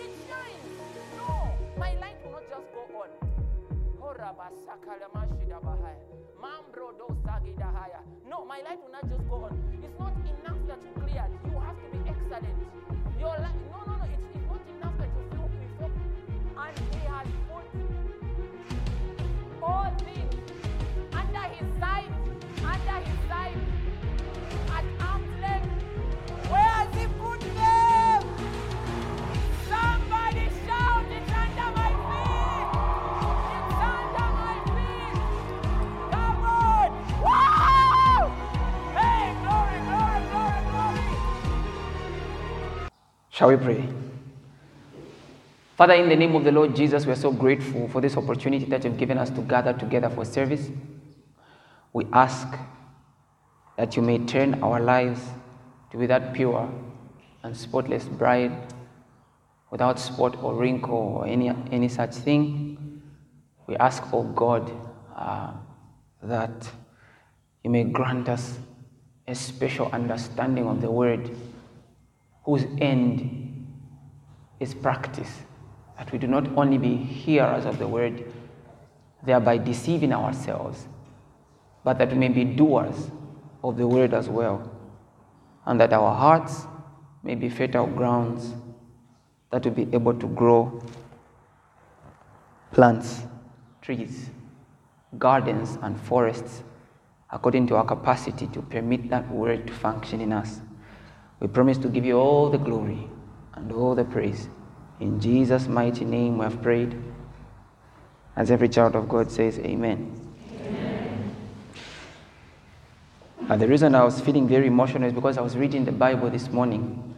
It shines. No, my light will not just go on. No, my light will not just go on. It's not enough that you cleared. You have to be excellent. Your light, no, no, no. It's, it's not enough that you feel before. And He has put all things Shall we pray? Father, in the name of the Lord Jesus, we are so grateful for this opportunity that you've given us to gather together for service. We ask that you may turn our lives to be that pure and spotless bride without spot or wrinkle or any, any such thing. We ask, oh God, uh, that you may grant us a special understanding of the word whose end is practice. That we do not only be hearers of the word, thereby deceiving ourselves, but that we may be doers of the word as well. And that our hearts may be fertile grounds that will be able to grow plants, trees, gardens, and forests according to our capacity to permit that word to function in us. We promise to give you all the glory and all the praise. In Jesus' mighty name we have prayed. As every child of God says, Amen. And uh, the reason I was feeling very emotional is because I was reading the Bible this morning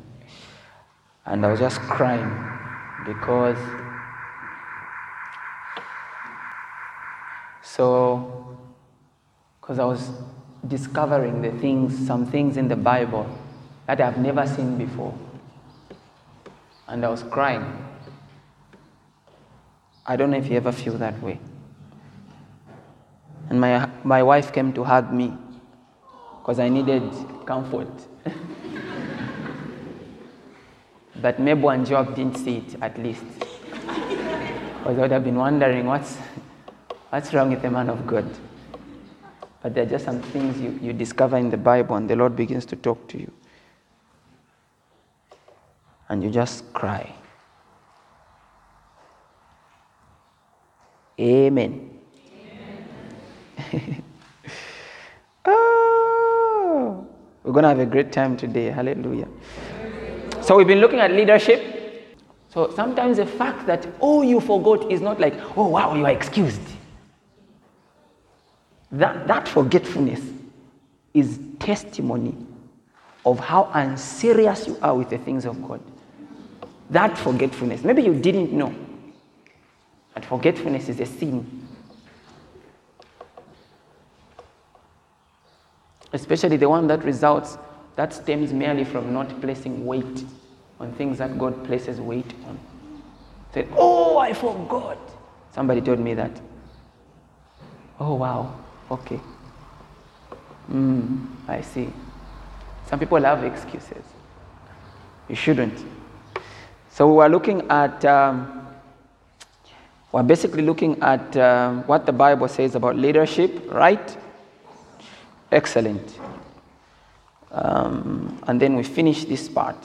and I was just crying because so because I was discovering the things, some things in the Bible that I've never seen before. And I was crying. I don't know if you ever feel that way. And my, my wife came to hug me because I needed comfort. but Mabel and Job didn't see it, at least. Because I would have been wondering what's, what's wrong with the man of God. But there are just some things you, you discover in the Bible, and the Lord begins to talk to you. And you just cry. Amen. oh, we're going to have a great time today. Hallelujah. So, we've been looking at leadership. So, sometimes the fact that, oh, you forgot is not like, oh, wow, you are excused. That, that forgetfulness is testimony of how unserious you are with the things of God. That forgetfulness. Maybe you didn't know. that forgetfulness is a sin. Especially the one that results, that stems merely from not placing weight on things that God places weight on. Say, oh, I forgot. Somebody told me that. Oh, wow. Okay. Mm, I see. Some people have excuses. You shouldn't. So we're looking at, um, we're basically looking at um, what the Bible says about leadership, right? Excellent. Um, and then we finish this part.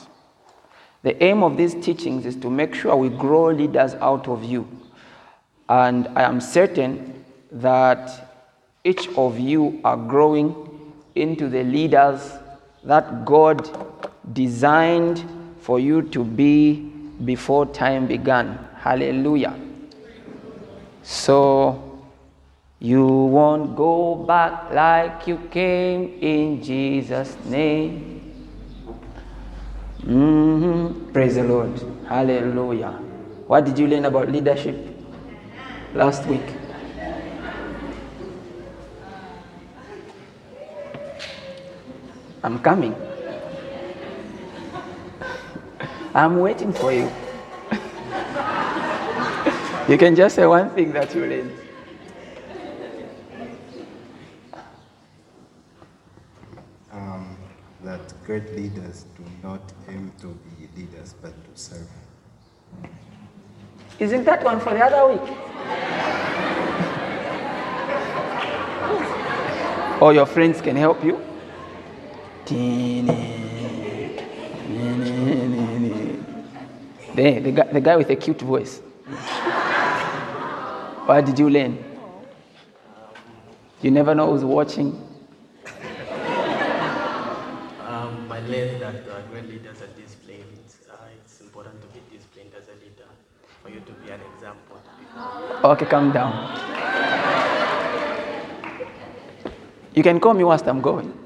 The aim of these teachings is to make sure we grow leaders out of you. And I am certain that each of you are growing into the leaders that God designed for you to be before time began. Hallelujah. So you won't go back like you came in Jesus' name. Mhm. Praise the Lord. Hallelujah. What did you learn about leadership last week? I'm coming. I'm waiting for you. you can just say one thing that you learned. um, that great leaders do not aim to be leaders but to serve. Isn't that one for the other week? Or your friends can help you? There, the guy, the guy with a cute voice. What did you learn? You never know who's watching. Um, I learned that uh, great leaders are disciplined. Uh, it's important to be disciplined as a leader for you to be an example. Okay, calm down. You can call me whilst I'm going.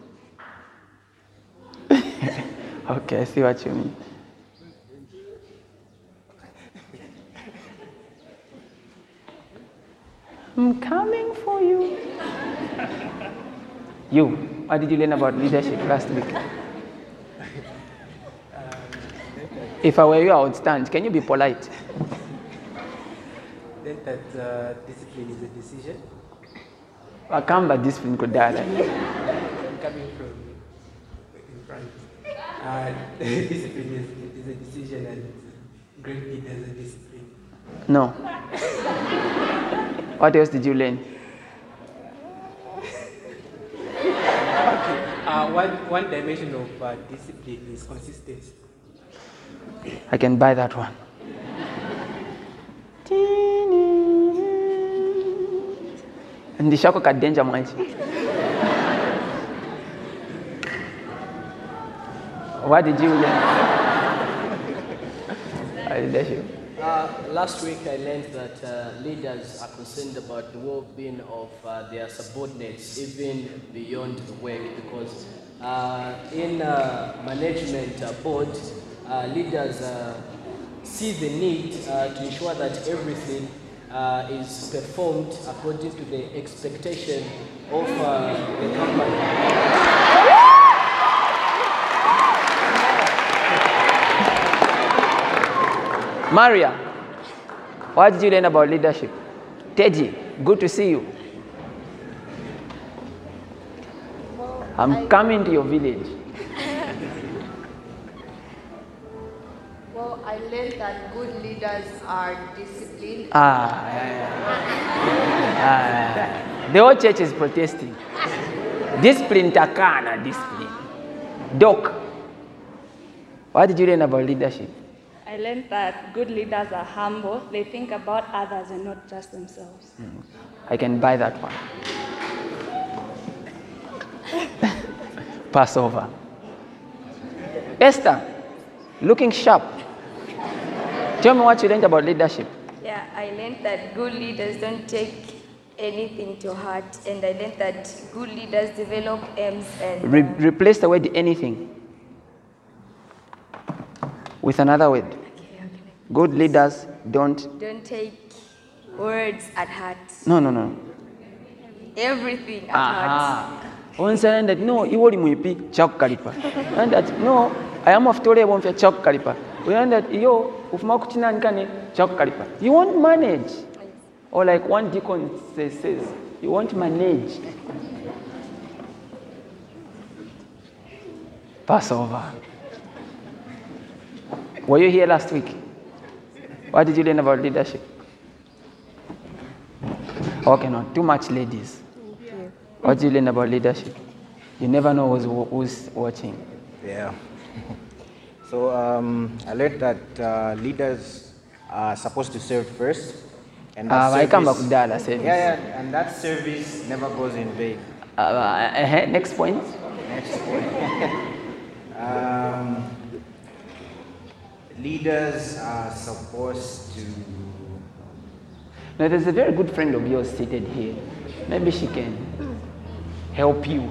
okay, I see what you mean. I'm coming for you. You, what did you learn about leadership last week? If I were you, I would stand. Can you be polite? Then that uh, discipline is a decision. Wakamba discipline kudala. I'm coming from in front. Uh, discipline is, is a decision and great leaders are discipline. No. What else did you learn? okay. Uh, one, one dimension of uh, discipline is consistency. I can buy that one. ndishako kadenja mwanji what did you learn I leadership Uh, last week I learned that uh, leaders are concerned about the well-being of uh, their subordinates, even beyond the work, because uh, in uh, management uh, board, leaders see the need to ensure that everything is performed according to the expectation of the company. Maria, what did you learn about leadership? Teji, good to see you. I'm coming to your village. Well, I learned that good leaders are disciplined. Ah, yeah, yeah. Ah, the whole church is protesting. Discipline takana, discipline. Doc, what did you learn about leadership? I learned that good leaders are humble. They think about others and not just themselves. I can buy that one. Passover. Esther, looking sharp. Tell me what you learned about leadership. Yeah, I learned that good leaders don't take anything to heart, and I learned that good leaders develop aims and Re- replace the word anything with another word. Good leaders don't. don't take words at heart. No, no, no. Everything at heart. Onsala that no, iwe oli mwipi kyakukalipa. And that no, ayamufuta oleebwa mpya kyakukalipa. And that yo ufuma kukinaanikane kyakukalipa. You won't manage. Or like one deacon says, says you won't manage. Passover. Were you here last week? What did you learn about leadership? Okay, no, too much ladies. What did you learn about leadership? You never know who's, who's watching. Yeah. so um, I learned that uh, leaders are supposed to serve first. And Ah, that waikamba service- kudala service. Yeah, yeah, and that service never goes in vain. Uh, uh, uh, next point. Next point. um, leaders are supposed to. Now, there's a very good friend of yours seated here. Maybe she can help you.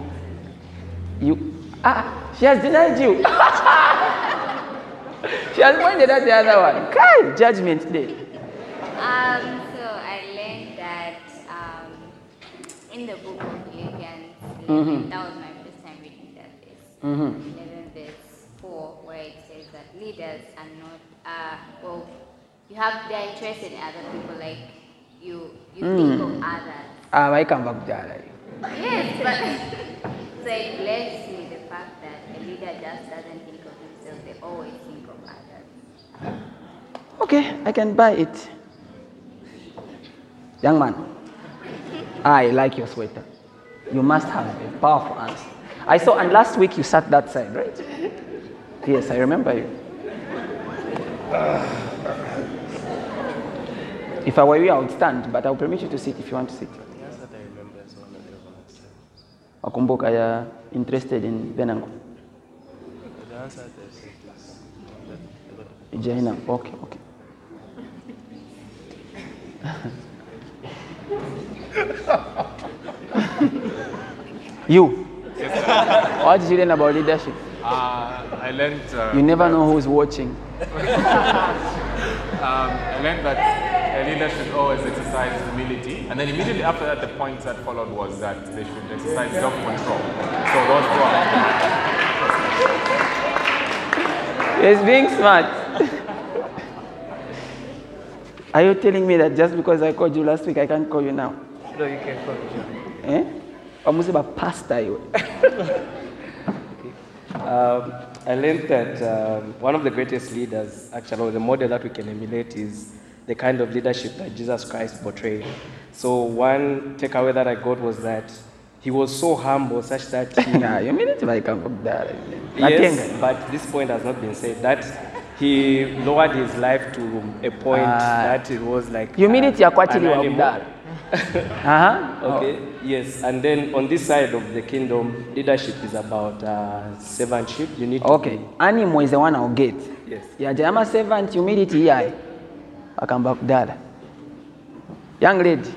You, ah, she has denied you. she has pointed at the other one. Kai, judgment day. Um, so I learned that um, in the book of Philippians, Mhm. that was my first time reading that verse. Mhm. 11 verse 4, where it says that leaders are not, uh, well, you have, their interest in other people, like you, you think of Mm. others. Ah, vaikamba kudala. Yes, but so it blesses me the fact that a leader just doesn't think of himself, they always think of others. Okay, I can buy it. Young man, I like your sweater. You must have a powerful answer. I saw, and last week you sat that side, right? Yes, I remember you. If I were you, I would stand, but I'll permit you to sit if you want to sit. The answer that I remember is one of the last time. Wakumbuka ya interested in Benango. The answer that I said is that I got Jaina. Okay, okay. you. What did you learn about leadership? Uh, I learned. Uh, You never know who's watching. Um, I learned that a leader should always exercise humility, and then immediately after that, the point that followed was that they should exercise self-control. So those two are. He's being smart. Are you telling me that just because I called you last week, I can't call you now? No, you can call me. Eh? I'm going Wamuziba pastor you. Um, I learned that um, one of the greatest leaders, actually, or the model that we can emulate is the kind of leadership that Jesus Christ portrayed. So one takeaway that I got was that he was so humble such that he... yeah, you mean it like. Yes, but this point has not been said. That he lowered his life to a point Ah. that it was like... Humility uh, akwatili an wa animal. mdala. Uh-huh. Okay, yes. And then on this side of the kingdom, leadership is about uh, servantship. You need to Okay, animal is the one I'll get. Yes. Yeah, I'm a servant humility come back, kudala young lady.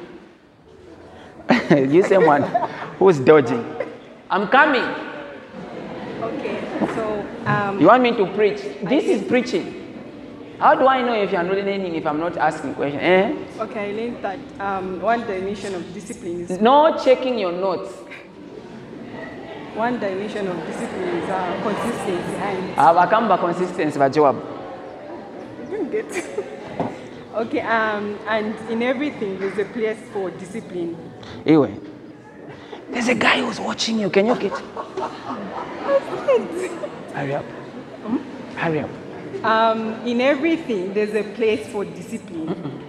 You someone who's dodging? I'm coming. Okay, so um, you want me to preach? This is preaching how do i know if you're not learning if i'm not asking questions eh? okay, I learned that um, one dimension of discipline is no checking your notes. One dimension of discipline is uh, consistency. And abakamba consistency you didn't get. okay, um, and in everything there's a place for discipline. anyway there's a guy who's watching you. Can you get hurry up. Hurry up Um, in everything there's a place for discipline.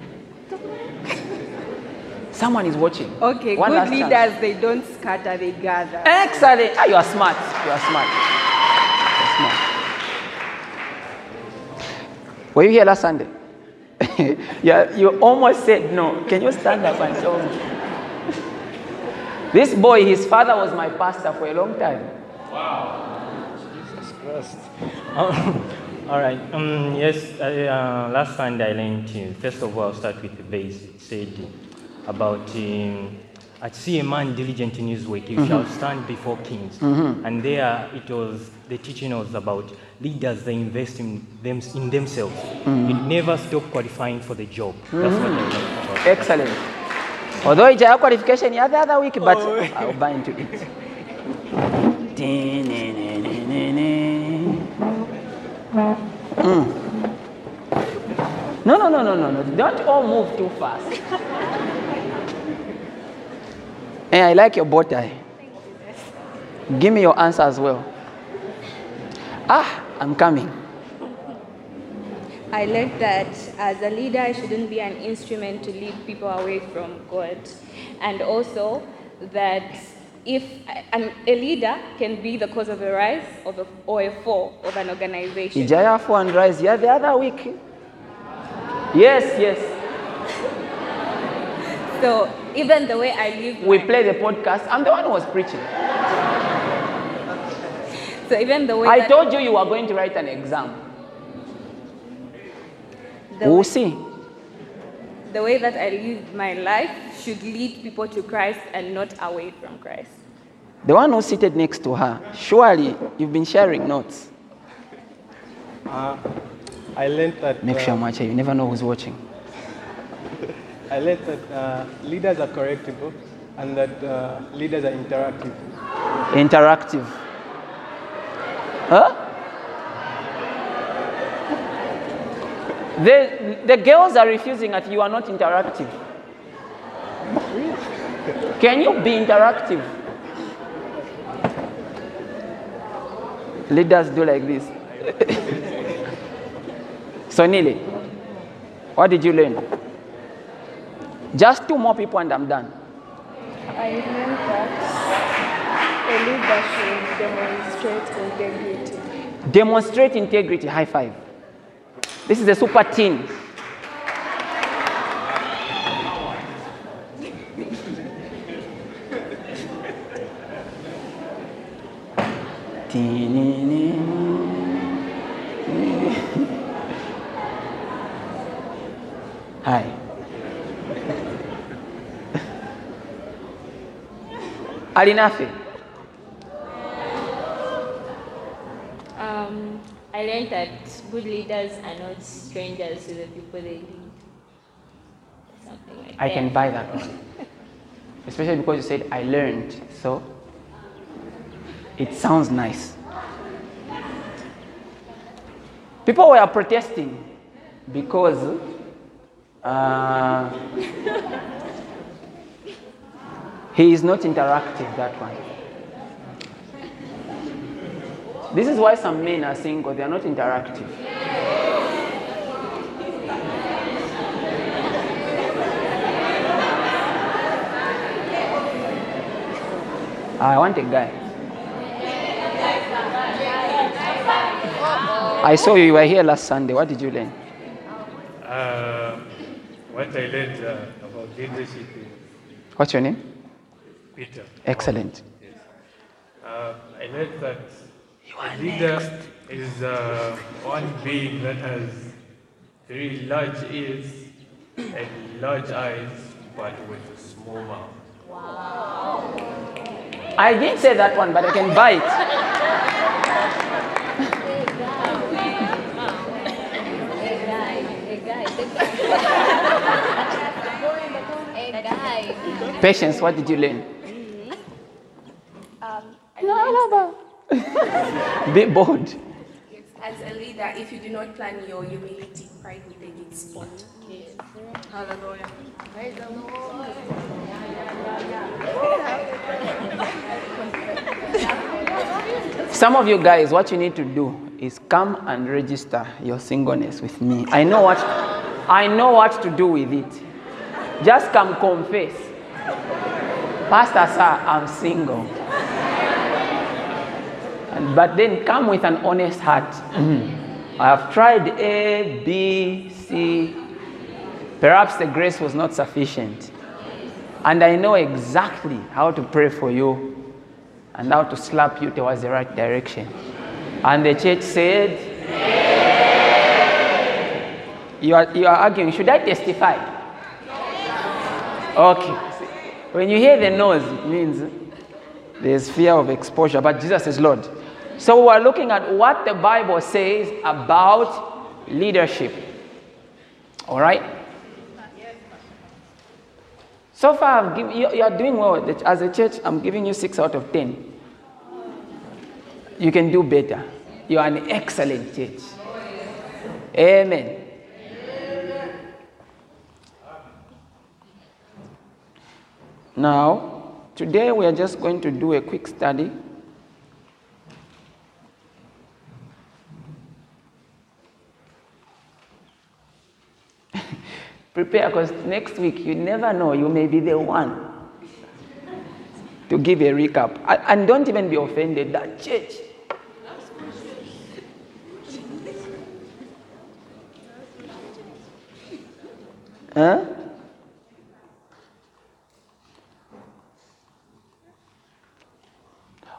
someone is watching Okay, One good last chance. leaders they don't scatter, they gather. Excellent. Ah, you are smart. You are smart. You are smart. Were you here last Sunday? yeah, you almost said no. Can you stand up and tell me? This boy, his father was my pastor for a long time. Wow. Jesus Christ. All right. Um, yes, I, uh, last Sunday I learned, uh, first of all, I'll start with the base. It said about, um, I see a man diligent in his work, he Mhm. shall stand before kings. Mhm. And there it was, the teaching was about leaders, they invest in, them, in themselves. Mhm. You never stop qualifying for the job. That's what I Mhm. learned about Excellent. Although it's a qualification the other week, but I'll buy into it. Mm. No, no, no, no, no, no. Don't all move too fast. Hey, I like your bow tie. Give me your answer as well. Ah, I'm coming. I learned that as a leader, I shouldn't be an instrument to lead people away from God. And also that if a leader can be the cause of a rise of a, or a fall of an organization. Ijaya for and rise. Yeah, the other week. Yes, yes. So even the way I live, We play the podcast. I'm the one who was preaching. so even the way I told you you were going to write an exam. We'll see. The way that I live my life should lead people to Christ and not away from Christ. The one who's seated next to her, surely you've been sharing notes. Uh, I learned that. Make uh, sure I'm watching. You never know who's watching. I learned that uh, leaders are correctable and that uh, leaders are interactive. Interactive. Huh? The, the girls are refusing that you are not interactive. Can you be interactive? Leaders do like this. so, Nili, what did you learn? Just two more people and I'm done. I learned that a leader should demonstrate integrity. Demonstrate integrity. High five. This is a super team. Hi. Alinafe. Um, I learned that good leaders are not strangers to the people they lead. Something like I that. can buy that one. Especially because you said I learned. So it sounds nice. People were protesting because uh, he is not interactive, that one. This is why some men are single, they are not interactive. I want a guy. I saw you, you were here last Sunday. What did you learn? Uh, what I learned uh, about leadership What's your name? Peter. Excellent. Uh, I learned that leader is uh, one being that has very large ears and large eyes, but with a small mouth. Wow. I didn't say that one, but I can buy it. Patience, what did you learn? Um, Be bold. As a leader, if you do not plan your humility, pride will take its spot. Hallelujah. Praise the Some of you guys, what you need to do is come and register your singleness with me. I know what I know what to do with it. Just come confess. Pastor, sir, I'm single. But then come with an honest heart. I have tried A, B, C. Perhaps the grace was not sufficient. And I know exactly how to pray for you and how to slap you towards the right direction. And the church said, you are, you are arguing, should I testify? Okay. When you hear the noise, it means there's fear of exposure, but Jesus is Lord. So we're looking at what the Bible says about leadership. All right? So far, I've given, you, you are doing well. As a church, I'm giving you six out of ten. You can do better. You are an excellent church. Amen. Now, today we are just going to do a quick study. Prepare because next week you never know, you may be the one to give a recap. And don't even be offended that church. Huh?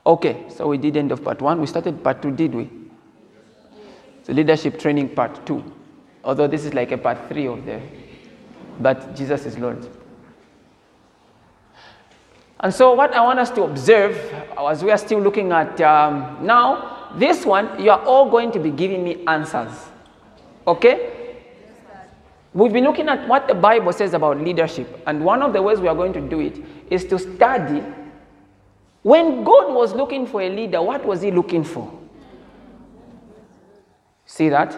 Okay, so we did end of part one. We started part two, did we? So leadership training part two. Although this is like a part three of the, but Jesus is Lord. And so, what I want us to observe, as we are still looking at um, now, this one, you are all going to be giving me answers. Okay? We've been looking at what the Bible says about leadership, and one of the ways we are going to do it is to study when God was looking for a leader, what was he looking for? See that?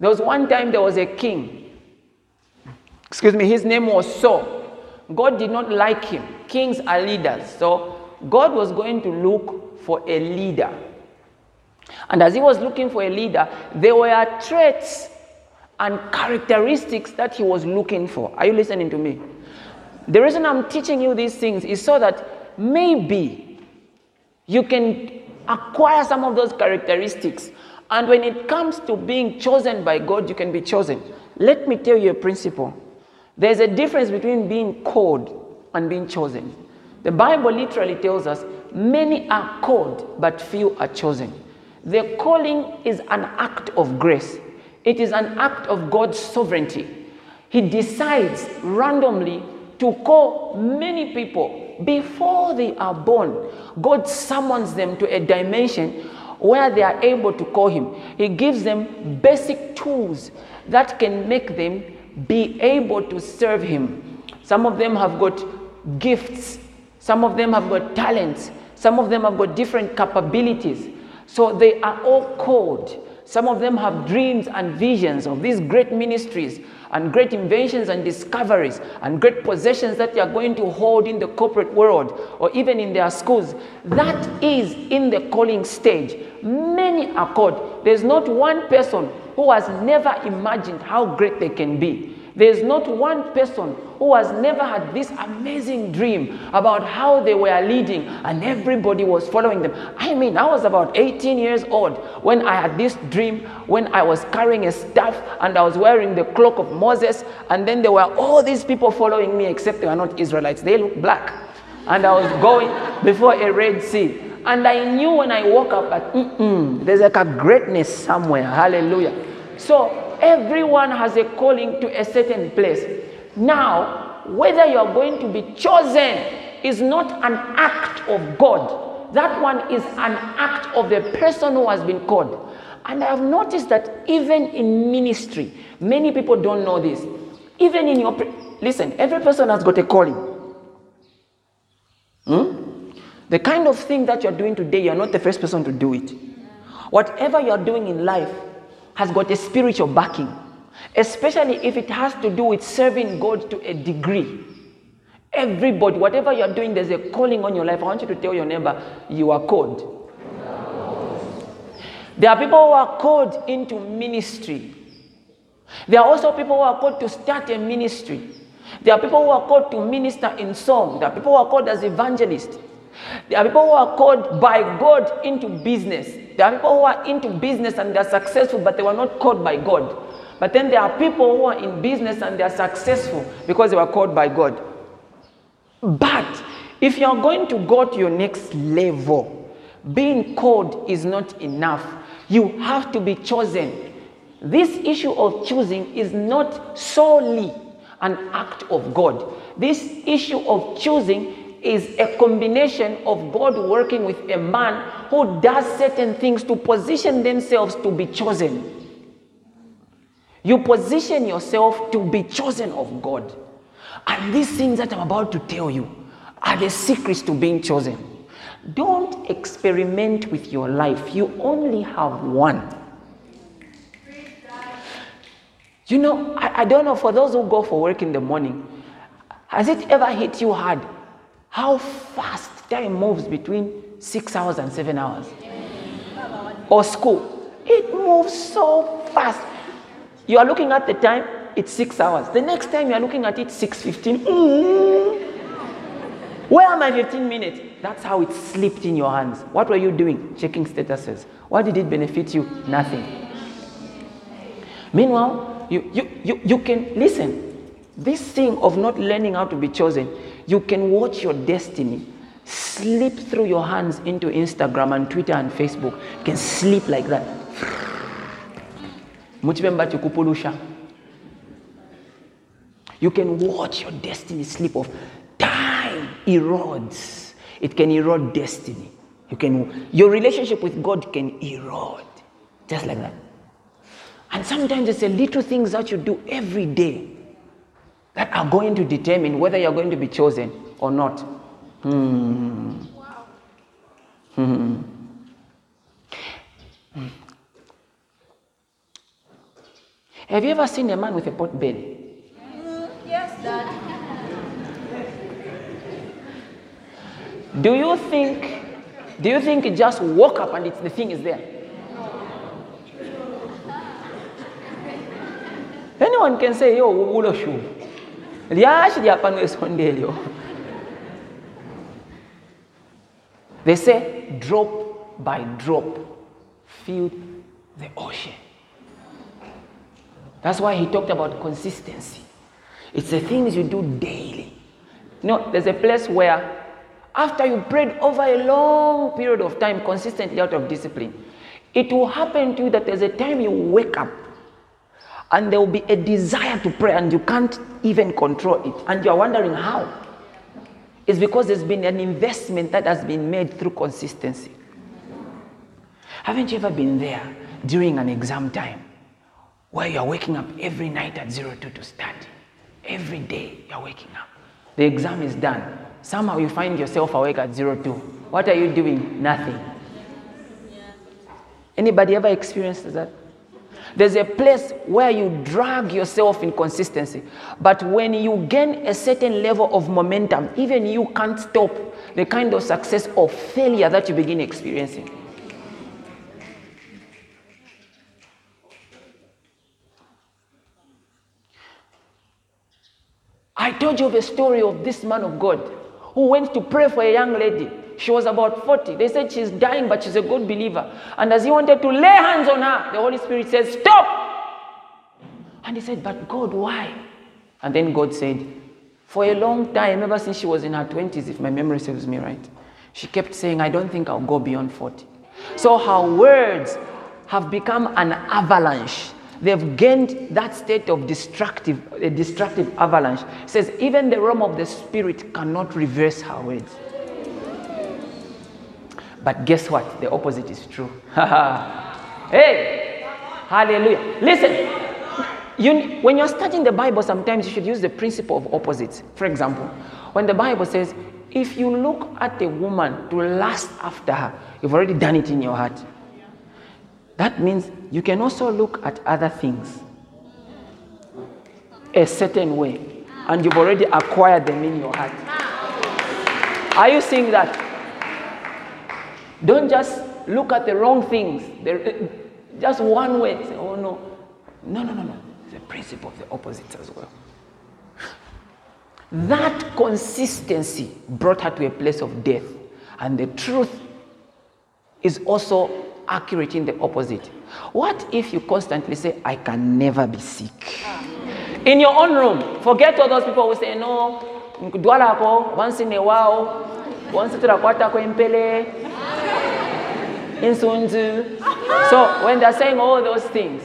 There was one time there was a king. Excuse me, his name was Saul. God did not like him. Kings are leaders. So God was going to look for a leader. And as he was looking for a leader, there were traits and characteristics that he was looking for. Are you listening to me? The reason I'm teaching you these things is so that maybe you can acquire some of those characteristics. And when it comes to being chosen by God, you can be chosen. Let me tell you a principle. There's a difference between being called and being chosen. The Bible literally tells us many are called, but few are chosen. The calling is an act of grace, it is an act of God's sovereignty. He decides randomly to call many people before they are born. God summons them to a dimension where they are able to call Him. He gives them basic tools that can make them be able to serve Him. Some of them have got gifts, some of them have got talents, some of them have got different capabilities. So they are all called. Some of them have dreams and visions of these great ministries and great inventions and discoveries and great possessions that they are going to hold in the corporate world or even in their schools. That is in the calling stage. Many are called. There's not one person who has never imagined how great they can be. There's not one person who has never had this amazing dream about how they were leading and everybody was following them. I mean, I was about 18 years old when I had this dream when I was carrying a staff and I was wearing the cloak of Moses, and then there were all these people following me, except they were not Israelites. They looked black. And I was going before a Red Sea. And I knew when I woke up that Mm-mm, there's like a greatness somewhere. Hallelujah. So everyone has a calling to a certain place. Now, whether you are going to be chosen is not an act of God. That one is an act of the person who has been called. And I have noticed that even in ministry, many people don't know this. Even in your, pre- listen, every person has got a calling. Hmm? The kind of thing that you're doing today, you're not the first person to do it. Whatever you're doing in life has got a spiritual backing, especially if it has to do with serving God to a degree. Everybody, whatever you're doing, there's a calling on your life. I want you to tell your neighbor, you are called. There are people who are called into ministry. There are also people who are called to start a ministry. There are people who are called to minister in song. There are people who are called as evangelists. There are people who are called by God into business. There are people who are into business and they're successful, but they were not called by God. But then there are people who are in business and they're successful because they were called by God. But if you're going to go to your next level, being called is not enough. You have to be chosen. This issue of choosing is not solely an act of God. This issue of choosing is a combination of God working with a man who does certain things to position themselves to be chosen. You position yourself to be chosen of God. And these things that I'm about to tell you are the secrets to being chosen. Don't experiment with your life, you only have one. You know, I, I don't know for those who go for work in the morning, has it ever hit you hard how fast time moves between six hours and seven hours? Or school, it moves so fast. You are looking at the time, it's six hours. The next time you are looking at it, 6.15. Mm. Where are my 15 minutes? That's how it slipped in your hands. What were you doing? Checking statuses. What did it benefit you? Nothing. Meanwhile, you, you, you, you can listen. This thing of not learning how to be chosen, you can watch your destiny slip through your hands into Instagram and Twitter and Facebook. You can slip like that. You can watch your destiny slip off. Time erodes. It can erode destiny. You can, your relationship with God can erode. Just like that. And sometimes it's the little things that you do every day that are going to determine whether you're going to be chosen or not. Hmm. Hmm. Hmm. Have you ever seen a man with a pot belly? Yes, Dad. Do you think, do you think it just woke up and it's, the thing is there? Anyone can say, yo, wulo shu. Lyashi lyapano esondelyo. They say, drop by drop, filled the ocean. That's why he talked about consistency. It's the things you do daily. You know, there's a place where after you prayed over a long period of time consistently out of discipline, it will happen to you that there's a time you wake up and there will be a desire to pray and you can't even control it. And you're wondering how. It's because there's been an investment that has been made through consistency. Haven't you ever been there during an exam time where you're waking up every night at 02 to study? Every day you're waking up. The exam is done. Somehow you find yourself awake at 02. What are you doing? Nothing. Anybody ever experienced that? There's a place where you drag yourself in consistency. But when you gain a certain level of momentum, even you can't stop the kind of success or failure that you begin experiencing. I told you the story of this man of God who went to pray for a young lady. She was about 40. They said she's dying, but she's a good believer. And as he wanted to lay hands on her, the Holy Spirit said, Stop! And he said, But God, why? And then God said, For a long time, ever since she was in her 20s, if my memory serves me right, she kept saying, I don't think I'll go beyond 40. So her words have become an avalanche. They've gained that state of destructive, a destructive avalanche. It says, even the realm of the spirit cannot reverse her words. But guess what? The opposite is true. hey! Hallelujah. Listen, you, when you're studying the Bible, sometimes you should use the principle of opposites. For example, when the Bible says, if you look at a woman to lust after her, you've already done it in your heart. That means you can also look at other things a certain way, and you've already acquired them in your heart. Are you seeing that? Don't just look at the wrong things. There, eh, just one way. Say, oh no. No, no, no, no. The principle of the opposite as well. That consistency brought her to a place of death. And the truth is also accurate in the opposite. What if you constantly say, I can never be sick? In your own room, forget all those people who say, no, once in a while, once turakwatako impele, insunzu. So when they're saying all those things,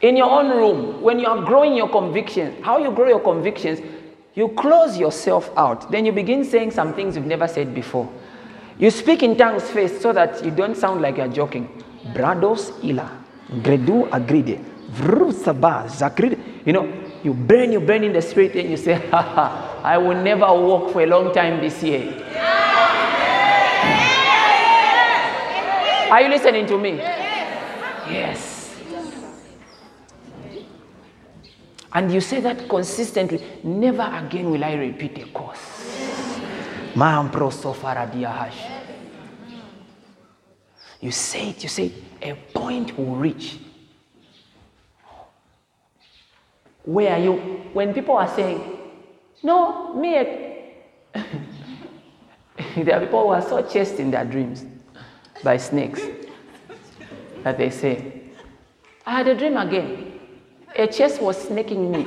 in your own room, when you are growing your convictions, how you grow your convictions, you close yourself out. Then you begin saying some things you've never said before. You speak in tongues first so that you don't sound like you're joking. Brados ila, gredu agride, vrusaba zakride. You know, you burn, you burn in the spirit, and you say, ha ha, I will never walk for a long time this year. Are you listening to me? Yes. And you say that consistently, never again will I repeat a course. You say it, you say it, a point will reach. Where are you, when people are saying, no, me, there are people who are so chased in their dreams by snakes that they say, I had a dream again. A chest was snaking me.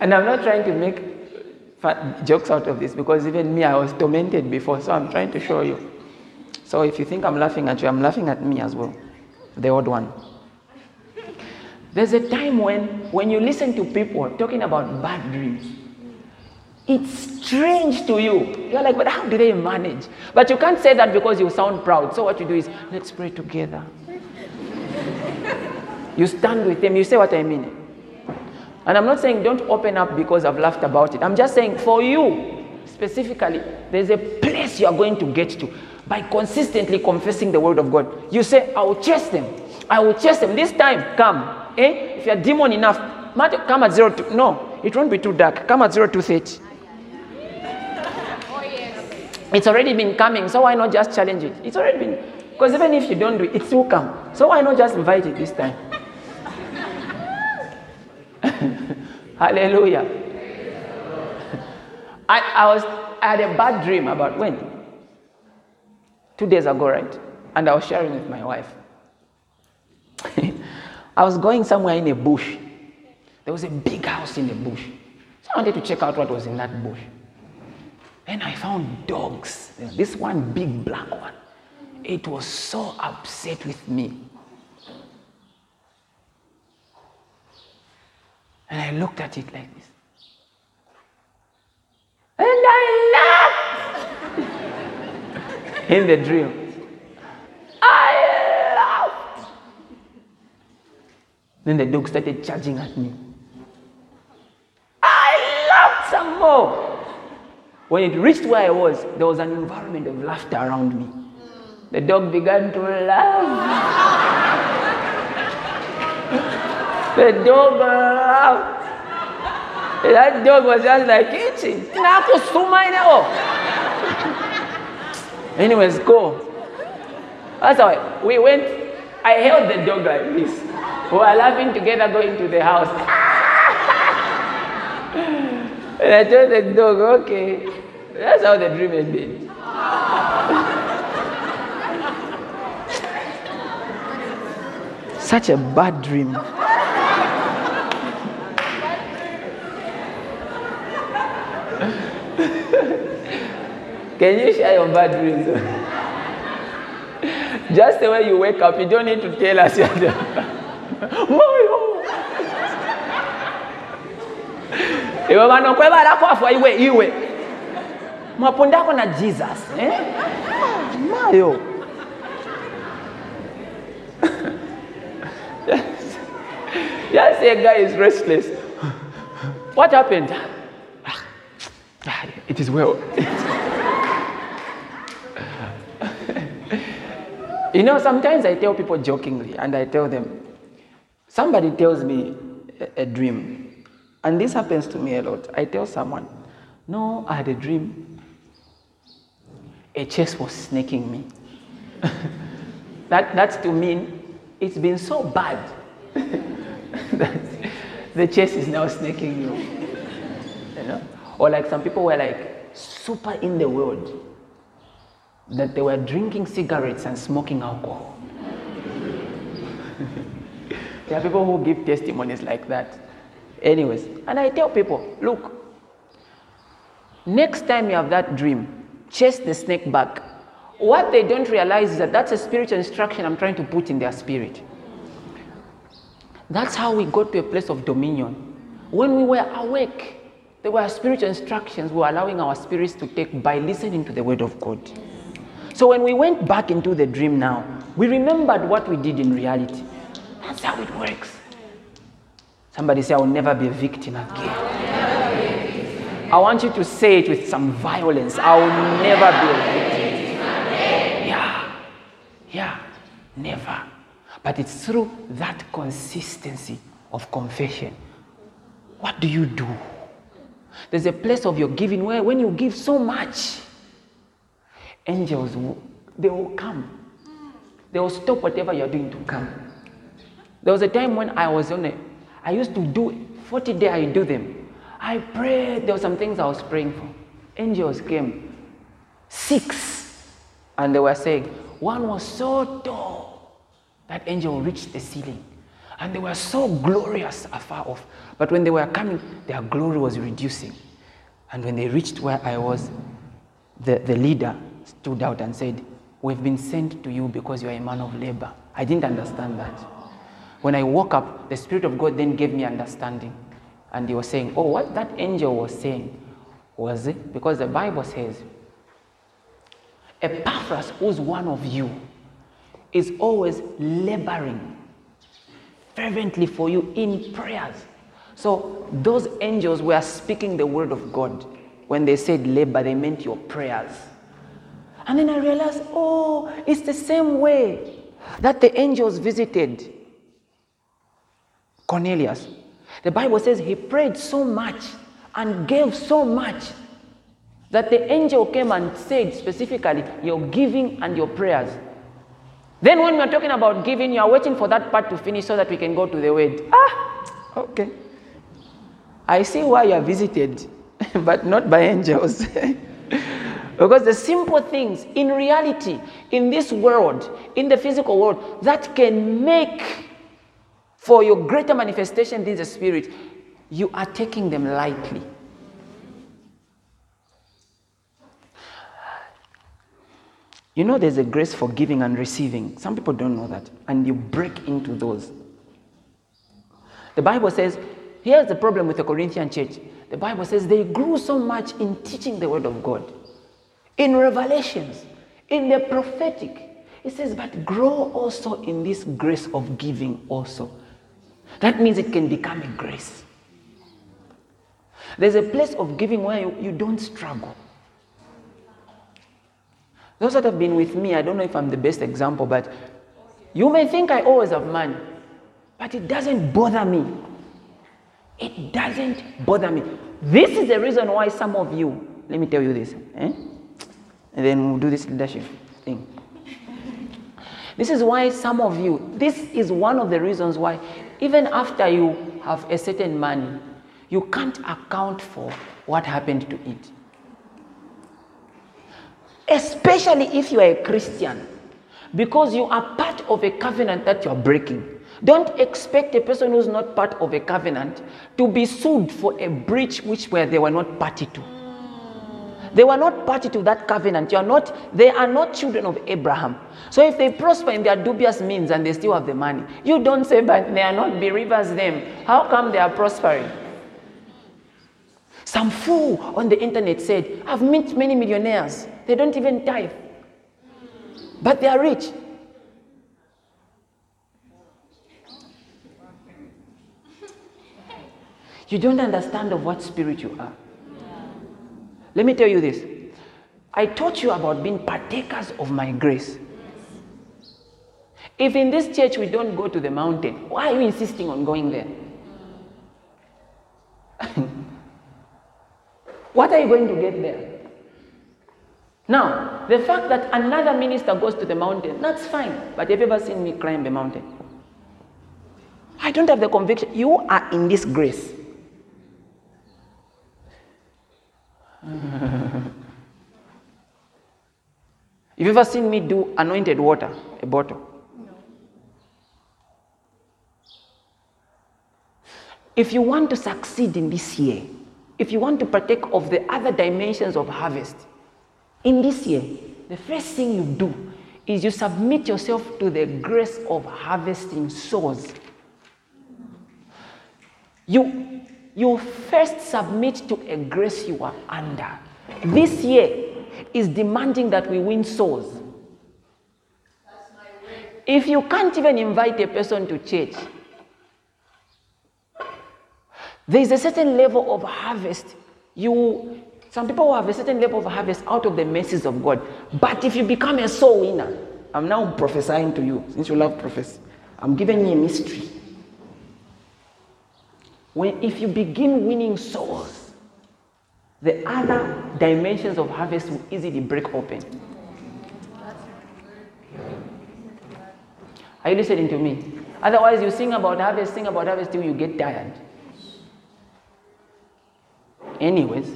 and I'm not trying to make jokes out of this because even me, I was tormented before, so I'm trying to show you. So if you think I'm laughing at you, I'm laughing at me as well, the odd one. There's a time when, when you listen to people talking about bad dreams, it's strange to you. You're like, but how do they manage? But you can't say that because you sound proud. So what you do is, let's pray together. you stand with them. You say what I mean. And I'm not saying don't open up because I've laughed about it. I'm just saying for you specifically, there's a place you are going to get to by consistently confessing the word of God. You say, I will chase them. I will chase them. This time, come. Eh? If you're demon enough, come at zero two. No, it won't be too dark. Come at zero two thirty. It's already been coming, so why not just challenge it? It's already been. Because even if you don't do it, it will come. So why not just invite it this time? Hallelujah. I, I was I had a bad dream about when? Two days ago, right? And I was sharing with my wife. I was going somewhere in a bush. There was a big house in the bush. So I wanted to check out what was in that bush. And I found dogs. This one big black one. It was so upset with me. And I looked at it like this. And I laughed in the dream. I laughed. Then the dog started charging at me. I laughed some more. When it reached where I was, there was an environment of laughter around me. The dog began to laugh. the dog laughed. That dog was just like itching. Anyways, go. That's how we went. I held the dog like this. We were laughing together going to the house. and I told the dog, okay. That's how the dream ended. Such a bad dream. Can you share your bad dreams? Just the way you wake up, you don't need to tell us. iwe vanokwevara kwafa iwe iwe. Mwapondako na jesus eh? mayo yes a guy is restless. What happened? It is well you know sometimes i tell people jokingly and i tell them somebody tells me a, a dream and this happens to me a lot i tell someone no i had a dream a chest was snaking me. that, that's to mean it's been so bad that the chest is now snaking you. you know? Or like some people were like super in the world, that they were drinking cigarettes and smoking alcohol. there are people who give testimonies like that. Anyways, and I tell people, look, next time you have that dream, chase the snake back. What they don't realize is that that's a spiritual instruction I'm trying to put in their spirit. That's how we got to a place of dominion. When we were awake, there were spiritual instructions we were allowing our spirits to take by listening to the word of God. So when we went back into the dream now, we remembered what we did in reality. That's how it works. Somebody say, I will never be a victim again. I want you to say it with some violence. I will never be a victim. Yeah. Yeah. Never. But it's through that consistency of confession. What do you do? There's a place of your giving where when you give so much, angels, they will come. They will stop whatever you're doing to come. There was a time when I was on a, I used to do 40 days, I do them. I prayed. There were some things I was praying for. Angels came. Six. And they were saying, one was so tall that angel reached the ceiling. And they were so glorious afar off. But when they were coming, their glory was reducing. And when they reached where I was, the, the leader stood out and said, We've been sent to you because you are a man of labor. I didn't understand that. When I woke up, the Spirit of God then gave me understanding. And he was saying, Oh, what that angel was saying was it? Because the Bible says, Epaphras, who's one of you, is always laboring fervently for you in prayers. So those angels were speaking the word of God. When they said labor, they meant your prayers. And then I realized, oh, it's the same way that the angels visited Cornelius. The Bible says he prayed so much and gave so much that the angel came and said specifically, Your giving and your prayers. Then, when we're talking about giving, you are waiting for that part to finish so that we can go to the word. Ah, okay. I see why you are visited, but not by angels. because the simple things in reality, in this world, in the physical world, that can make for your greater manifestation in the spirit, you are taking them lightly. You know, there's a grace for giving and receiving. Some people don't know that, and you break into those. The Bible says, here's the problem with the Corinthian church. The Bible says they grew so much in teaching the word of God, in revelations, in the prophetic. It says, but grow also in this grace of giving also. That means it can become a grace. There's a place of giving where you, you don't struggle. Those that have been with me, I don't know if I'm the best example, but you may think I always have money, but it doesn't bother me. It doesn't bother me. This is the reason why some of you, let me tell you this, eh? And then we'll do this leadership thing. This is why some of you, this is one of the reasons why, even after you have a certain money, you can't account for what happened to it especially if you are a Christian, because you are part of a covenant that you are breaking. Don't expect a person who's not part of a covenant to be sued for a breach which where they were not party to. They were not party to that covenant. You are not, they are not children of Abraham. So if they prosper in their dubious means and they still have the money, you don't say, but they are not believers them. How come they are prospering? Some fool on the internet said, I've met many millionaires. They don't even tithe. But they are rich. You don't understand of what spirit you are. Let me tell you this. I taught you about being partakers of my grace. If in this church we don't go to the mountain, why are you insisting on going there? what are you going to get there? Now, the fact that another minister goes to the mountain, that's fine. But have you ever seen me climb a mountain? I don't have the conviction. You are in this grace. Have you ever seen me do anointed water, a bottle? If you want to succeed in this year, if you want to partake of the other dimensions of harvest, in this year, the first thing you do is you submit yourself to the grace of harvesting souls. You, you first submit to a grace you are under. This year is demanding that we win souls. If you can't even invite a person to church, there is a certain level of harvest you some people will have a certain level of harvest out of the mercies of God. But if you become a soul winner, I'm now prophesying to you, since you love prophecy, I'm giving you a mystery. When if you begin winning souls, the other dimensions of harvest will easily break open. Are you listening to me? Otherwise, you sing about harvest, sing about harvest till you get tired. Anyways,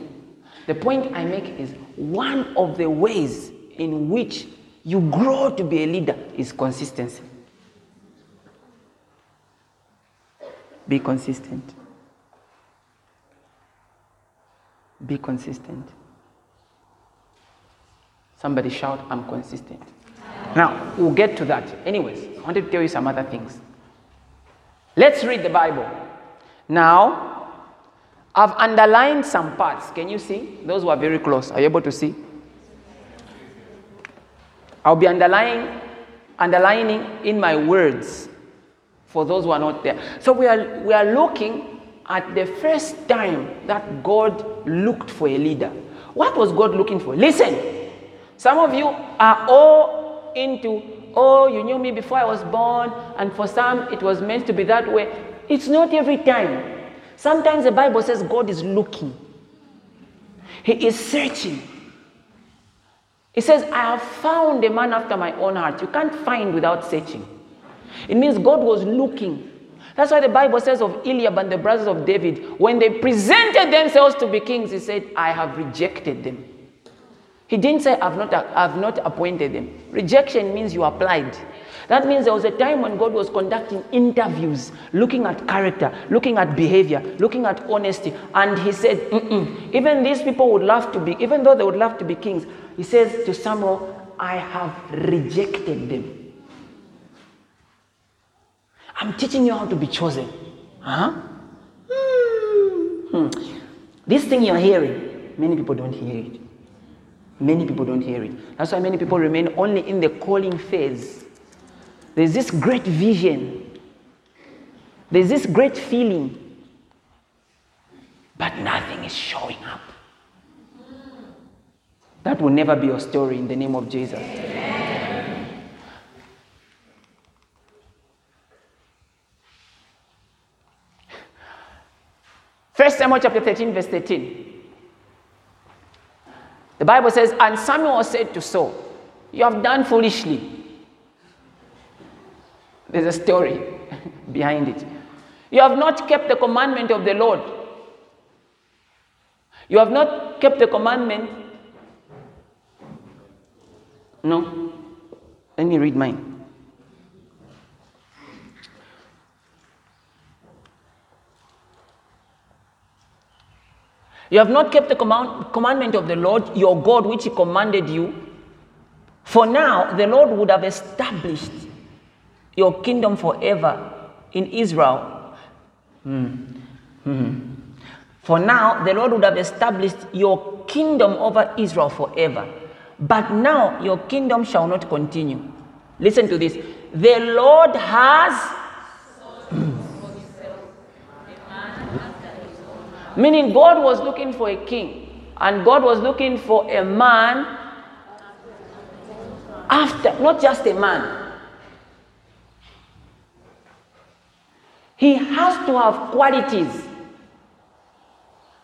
the point I make is one of the ways in which you grow to be a leader is consistency. Be consistent. Be consistent. Somebody shout, I'm consistent. Now, we'll get to that. Anyways, I wanted to tell you some other things. Let's read the Bible. Now, I've underlined some parts. Can you see? Those who are very close, are you able to see? I'll be underlining, underlining in my words for those who are not there. So we are, we are looking at the first time that God looked for a leader. What was God looking for? Listen, some of you are all into, oh, you knew me before I was born, and for some it was meant to be that way. It's not every time. Sometimes the Bible says God is looking, He is searching. He says, I have found a man after my own heart. You can't find without searching. It means God was looking. That's why the Bible says of Eliab and the brothers of David, when they presented themselves to be kings, he said, I have rejected them. He didn't say, I've not, I've not appointed them. Rejection means you applied. That means there was a time when God was conducting interviews, looking at character, looking at behavior, looking at honesty. And he said, even these people would love to be, even though they would love to be kings, he says to Samuel, I have rejected them. I'm teaching you how to be chosen. Huh? Hmm. This thing you're hearing, many people don't hear it. Many people don't hear it. That's why many people remain only in the calling phase. There's this great vision, there's this great feeling, but nothing is showing up. That will never be your story in the name of Jesus. First Samuel chapter 13, verse 13. The Bible says, And Samuel said to Saul, You have done foolishly. There's a story behind it. You have not kept the commandment of the Lord. You have not kept the commandment. No. Let me read mine. You have not kept the command, commandment of the Lord your God, which He commanded you. For now, the Lord would have established your kingdom forever in Israel. Hmm. Hmm. For now, the Lord would have established your kingdom over Israel forever. But now, your kingdom shall not continue. Listen to this. The Lord has. Meaning, God was looking for a king, and God was looking for a man after, not just a man. He has to have qualities.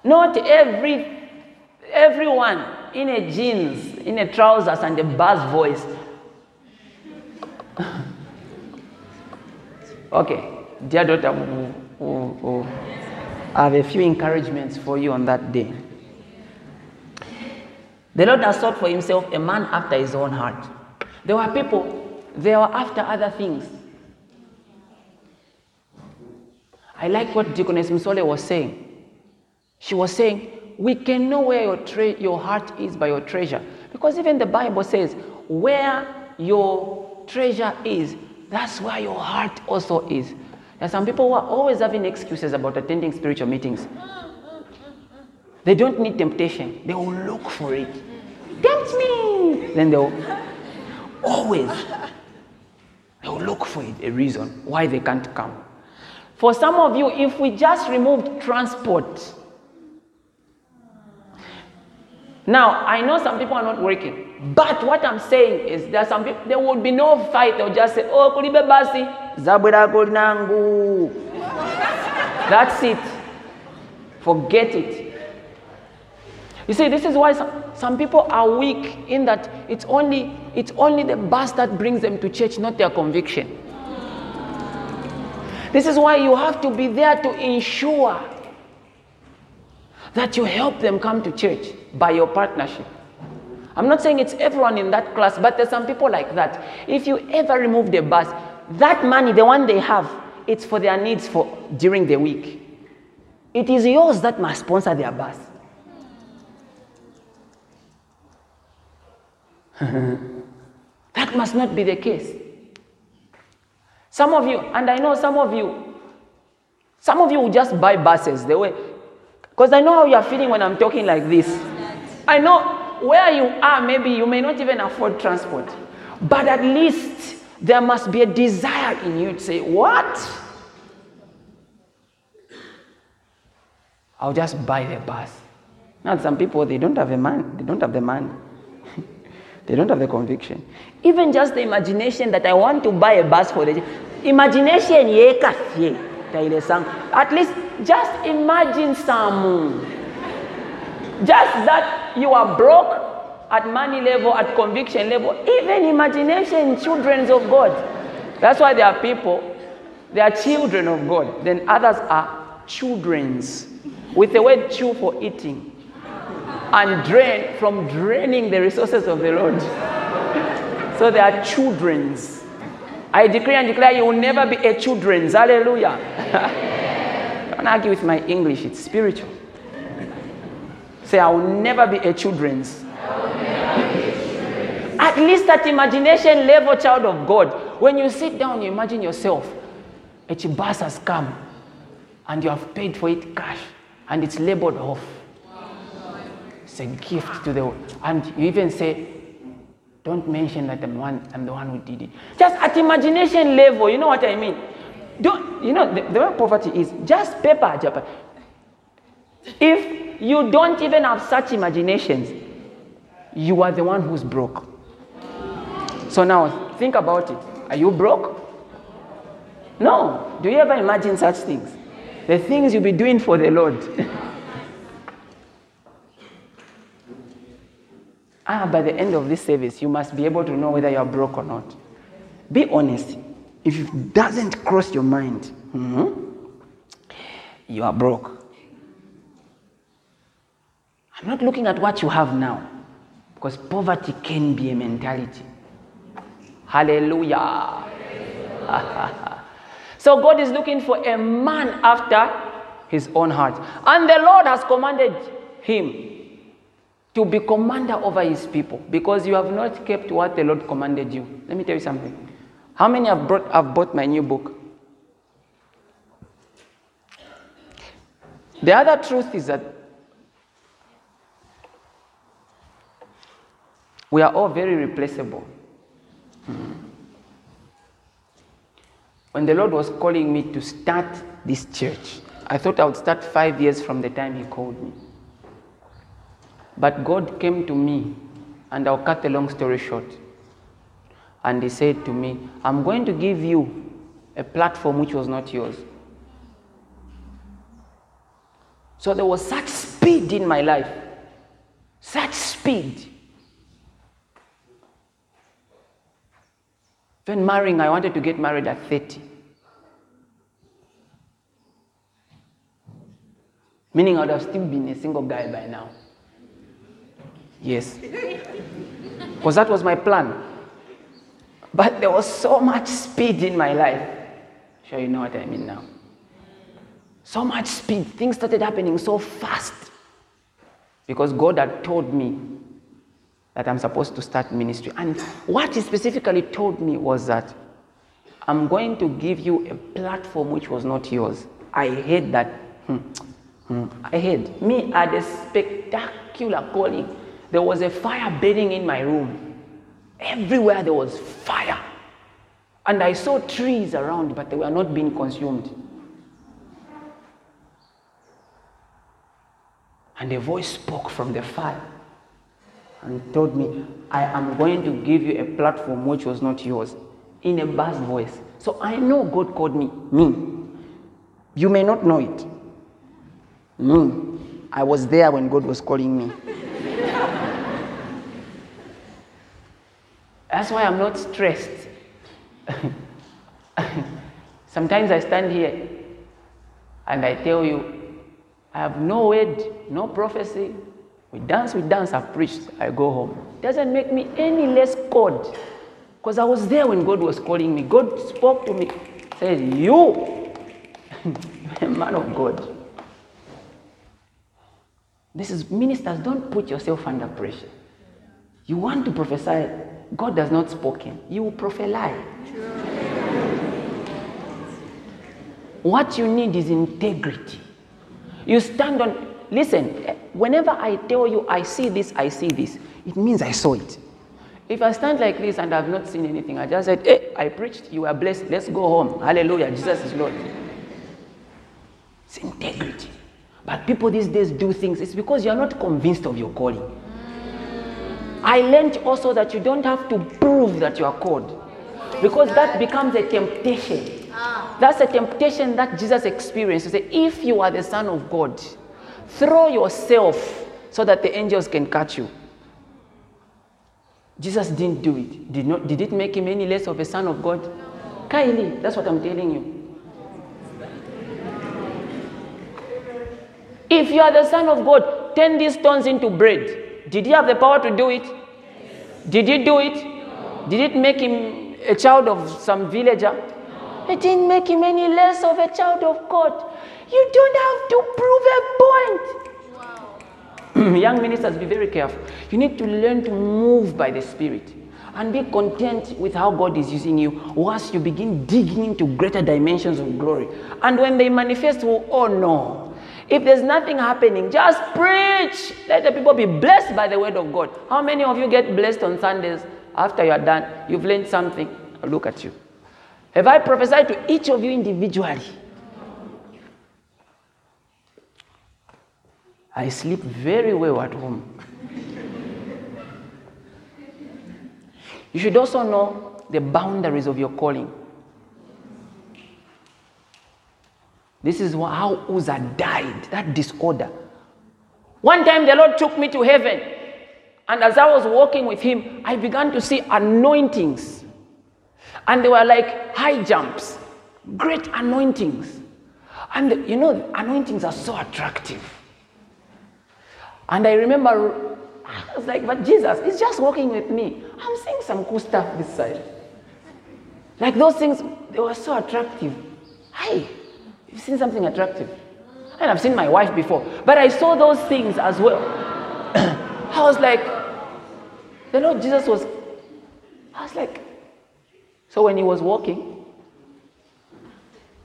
Not every everyone in a jeans, in a trousers, and a bass voice. okay, dear daughter, who, who, who, I have a few encouragements for you on that day. The Lord has sought for himself a man after his own heart. There were people, they were after other things. I like what Deaconess Msole was saying. She was saying, We can know where your, tre- your heart is by your treasure. Because even the Bible says, Where your treasure is, that's where your heart also is. There are some people who are always having excuses about attending spiritual meetings. They don't need temptation, they will look for it. Tempt me! Then they'll always they'll look for it, a reason why they can't come. For some of you, if we just removed transport, now I know some people are not working, but what I'm saying is there some people there would be no fight. They'll just say, "Oh, kulibe basi zabwera nangu." That's it. Forget it. You see, this is why some, some people are weak in that it's only it's only the bus that brings them to church, not their conviction. This is why you have to be there to ensure that you help them come to church by your partnership. I'm not saying it's everyone in that class, but there's some people like that. If you ever remove the bus, that money, the one they have, it's for their needs for during the week. It is yours that must sponsor their bus. that must not be the case. Some of you, and I know some of you, Some of you will just buy buses the way, because I know how you are feeling when I'm talking like this. I know where you are, maybe you may not even afford transport, but at least there must be a desire in you to say, What? I'll just buy the bus. Now, some people, they don't have a man, they don't have the man. they don't have the conviction. Even just the imagination that I want to buy a bus for the imagination. At least just imagine some. Just that you are broke at money level, at conviction level, even imagination, children of God. That's why there are people, they are children of God. Then others are children's, with the word chew for eating, and drain from draining the resources of the Lord. so they are children's. I decree and declare you will never be a children's. Hallelujah. Don't argue with my English, it's spiritual. Say, I will never be a children's. At least at imagination level, child of God, when you sit down, you imagine yourself, a bus has come, and you have paid for it cash, and it's labeled off. It's a gift to the world. And you even say, don't mention that I'm, the one, I'm the one who did it. Just at imagination level, you know what I mean? Don't, you know, the, the way poverty is just paper, Japan. If you don't even have such imaginations, you are the one who's broke. So now think about it. Are you broke? No. Do you ever imagine such things? The things you'll be doing for the Lord. ah, by the end of this service, you must be able to know whether you are broke or not. Be honest. If it doesn't cross your mind, mhm, you are broke. I'm not looking at what you have now, because poverty can be a mentality. Hallelujah. so God is looking for a man after his own heart. And the Lord has commanded him to be commander over his people because you have not kept what the Lord commanded you. Let me tell you something. How many have brought have bought my new book? The other truth is that we are all very replaceable. When the Lord was calling me to start this church, I thought I would start five years from the time He called me. But God came to me, and I'll cut the long story short. And He said to me, I'm going to give you a platform which was not yours. So there was such speed in my life, such speed. When marrying, I wanted to get married at 30. Meaning I would have still been a single guy by now. Yes. Because that was my plan. But there was so much speed in my life. Sure, you know what I mean now. So much speed. Things started happening so fast. Because God had told me that I'm supposed to start ministry. And what He specifically told me was that I'm going to give you a platform which was not yours. I heard that. Hmm, hmm, I heard. Me had a spectacular calling. There was a fire burning in my room. Everywhere there was fire. And I saw trees around, but they were not being consumed. And a voice spoke from the fire and told me, I am going to give you a platform which was not yours in a bass voice. So I know God called me. Me. You may not know it. Me. I was there when God was calling me. That's why I'm not stressed. Sometimes I stand here and I tell you, I have no word, no prophecy. We dance, we dance, I've preached, I go home. Doesn't make me any less God. Because I was there when God was calling me. God spoke to me, said, You, a man of God. This is ministers, don't put yourself under pressure. You want to prophesy, God does not spoken. You will prophesy. What you need is integrity. You stand on, listen, whenever I tell you I see this, I see this, it means I saw it. If I stand like this and I've not seen anything, I just said, hey, I preached, you are blessed, let's go home. Hallelujah, Jesus is Lord. It's integrity. But people these days do things, it's because you're not convinced of your calling. I learned also that you don't have to prove that you are called because that becomes a temptation. Ah. That's a temptation that Jesus experienced. He said, If you are the Son of God, throw yourself so that the angels can catch you. Jesus didn't do it. Did, not, did it make him any less of a son of God? Kylie, that's what I'm telling you. If you are the son of God, turn these stones into bread. Did he have the power to do it? Did he do it? Did it make him a child of some villager? It didn't make him any less of a child of God. You don't have to prove a point. Young ministers, be very careful. You need to learn to move by the Spirit and be content with how God is using you once you begin digging into greater dimensions of glory. And when they manifest, well, oh no. If there's nothing happening, just preach. Let the people be blessed by the word of God. How many of you get blessed on Sundays after you are done? You've learned something. Look at you. Have I prophesied to each of you individually? I sleep very well at home. You should also know the boundaries of your calling. This is how Uzzah died, that disorder. One time the Lord took me to heaven, and as I was walking with Him, I began to see anointings. And they were like high jumps, great anointings. And you know, anointings are so attractive. And I remember, I was like, but Jesus, he's just walking with me. I'm seeing some cool stuff this side. Like those things, they were so attractive. Hey, you've seen something attractive. And I've seen my wife before. But I saw those things as well. I was like, the Lord Jesus was, I was like, so when he was walking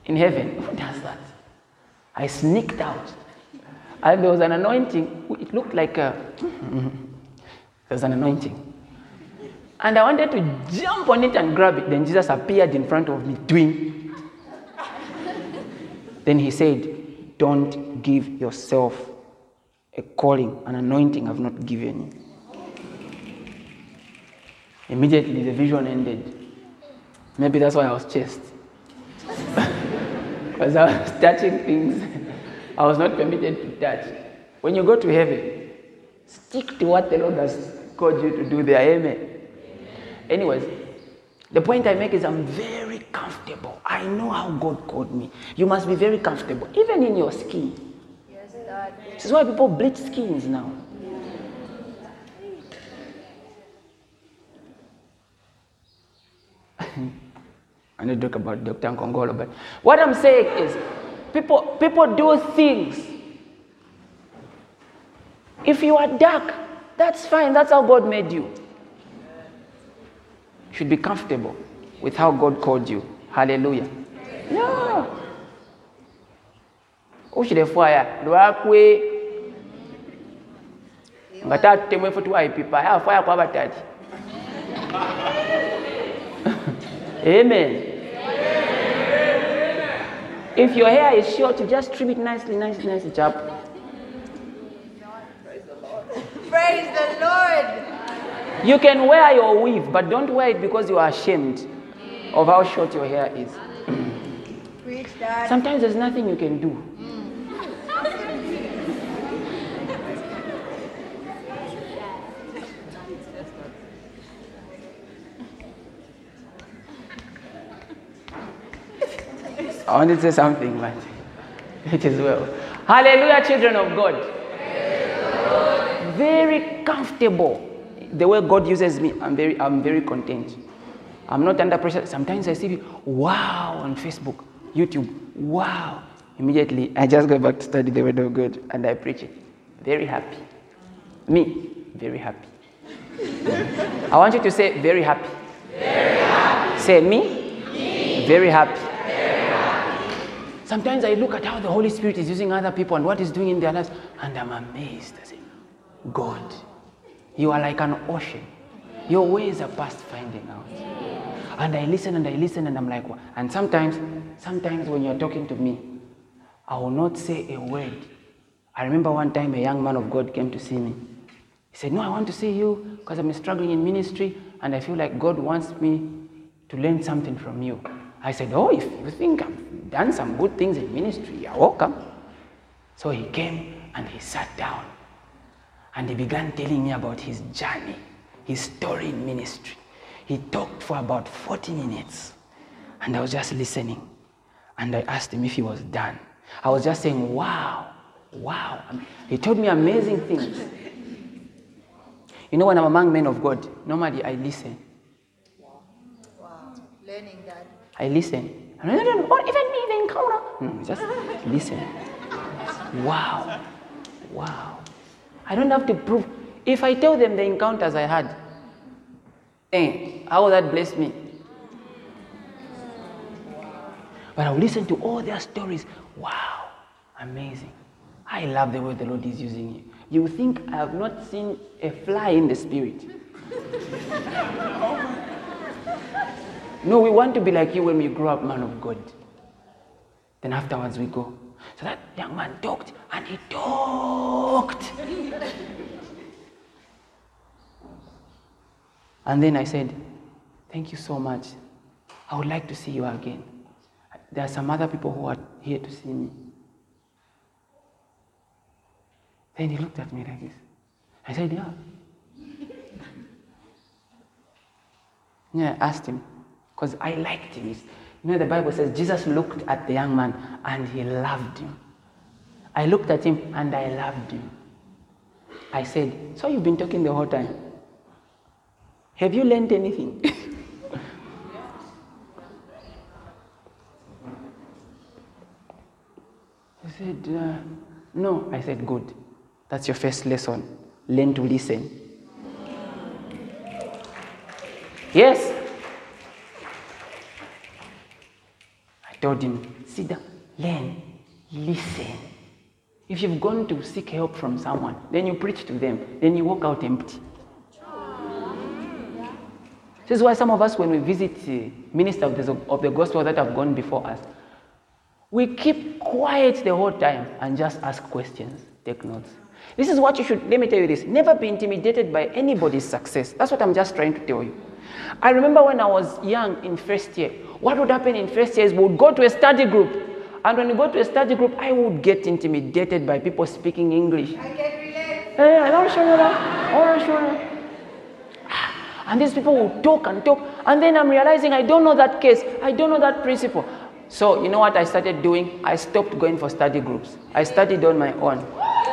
in heaven, who does that? I sneaked out. And there was an anointing. It looked like a, there was an anointing. And I wanted to jump on it and grab it. Then Jesus appeared in front of me, doing. then he said, Don't give yourself a calling, an anointing I've not given you. Immediately the vision ended. Maybe that's why I was chased. Because I was touching things I was not permitted to touch. When you go to heaven, stick to what the Lord has called you to do there. Amen. Anyways, the point I make is I'm very comfortable. I know how God called me. You must be very comfortable, even in your skin. Yes. This is why people bleach skins now. I need to talk about Dr. Nkongolo, but what I'm saying is people, people do things. If you are dark, that's fine. That's how God made you. You should be comfortable with how God called you. Hallelujah. Yeah. ushirefwaya lwakwe amen if your hair is short you just trim it nicely nicely nicely chap. Praise the Lord. you can wear your weave but don't wear it because you are ashamed of how short your hair is. Sometimes there's nothing you can do I wanted to say something, but it is well. Hallelujah, children of God. Very comfortable. The way God uses me, I'm very, I'm very content. I'm not under pressure. Sometimes I see, wow, on Facebook, YouTube, wow. Immediately, I just go back to study the word of God and I preach it. Very happy. Me, very happy. I want you to say, very happy. Very happy. Say, me, me. Very happy. Sometimes I look at how the Holy Spirit is using other people and what He's doing in their lives, and I'm amazed. I say, God, you are like an ocean. Your ways are past finding out. And I listen and I listen and I'm like, "Wow." and sometimes, sometimes when you're talking to me, I will not say a word. I remember one time a young man of God came to see me. He said, No, I want to see you because I'm struggling in ministry and I feel like God wants me to learn something from you. I said, Oh, if you think I've done some good things in ministry, you're welcome. So he came and he sat down and he began telling me about his journey, his story in ministry. He talked for about 40 minutes and I was just listening. And I asked him if he was done. I was just saying, Wow, wow. He told me amazing things. You know, when I'm among men of God, normally I listen. Wow. Learning that. I listen. Or even me, the encounter. No, just listen. Wow. Wow. I don't have to prove. If I tell them the encounters I had, eh, how will that bless me? But I'll listen to all their stories. Wow. Amazing. I love the way the Lord is using you. You think I have not seen a fly in the spirit. No, we want to be like you when we grow up, man of God. Then afterwards we go. So that young man talked and he talked. and then I said, Thank you so much. I would like to see you again. There are some other people who are here to see me. Then he looked at me like this. I said, Yeah. Yeah, I asked him because I liked him. You know, the Bible says Jesus looked at the young man and he loved him. I looked at him and I loved him. I said, So you've been talking the whole time? Have you learned anything? He said, uh, No. I said, Good. That's your first lesson. Learn to listen. Yes. I told him, sit down, learn, listen. If you've gone to seek help from someone, then you preach to them, then you walk out empty. This is why some of us, when we visit uh, ministers of the, of the gospel that have gone before us, we keep quiet the whole time and just ask questions, take notes. This is what you should, let me tell you this never be intimidated by anybody's success. That's what I'm just trying to tell you. I remember when I was young in first year, what would happen in first year is we would go to a study group. And when we go to a study group, I would get intimidated by people speaking English. I can relate. I'm not sure that. I'm not sure. And these people will talk and talk. And then I'm realizing I don't know that case. I don't know that principle. So, you know what I started doing? I stopped going for study groups. I studied on my own.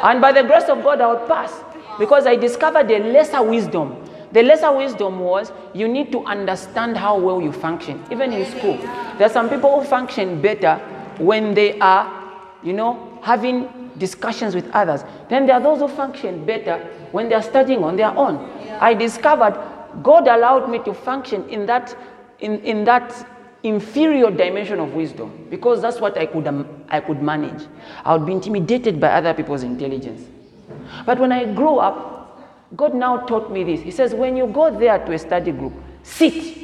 And by the grace of God, I would pass because I discovered a lesser wisdom. The lesser wisdom was you need to understand how well you function, even in school. There are some people who function better when they are, you know, having discussions with others. Then there are those who function better when they are studying on their own. I discovered God allowed me to function in that, in, in that inferior dimension of wisdom because that's what I could, um, I could manage. I would be intimidated by other people's intelligence. But when I grow up, God now taught me this. He says, when you go there to a study group, sit.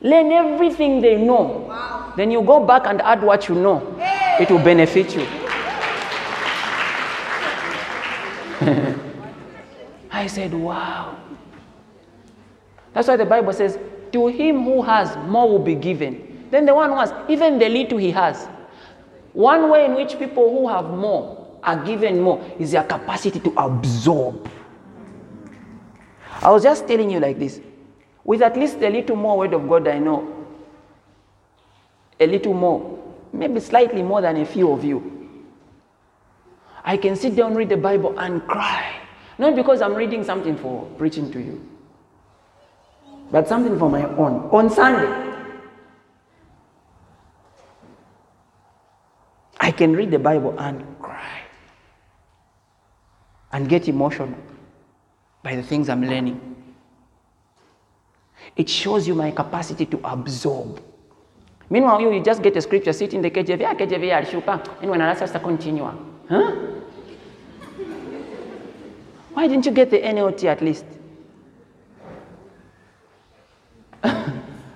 Learn everything they know. Then you go back and add what you know. It will benefit you. I said, wow. That's why the Bible says, to him who has, more will be given. Then the one who has, even the little he has. One way in which people who have more are given more is their capacity to absorb. I was just telling you like this. With at least a little more word of God I know, a little more, maybe slightly more than a few of you, I can sit down, read the Bible, and cry. Not because I'm reading something for preaching to you, but something for my own. On Sunday, I can read the Bible and and get emotional by the things I'm learning. It shows you my capacity to absorb. Meanwhile, you, you just get a scripture, sit in the KJV, ah, KJV alishuka, and when another to continue. Huh? Why didn't you get the NLT at least?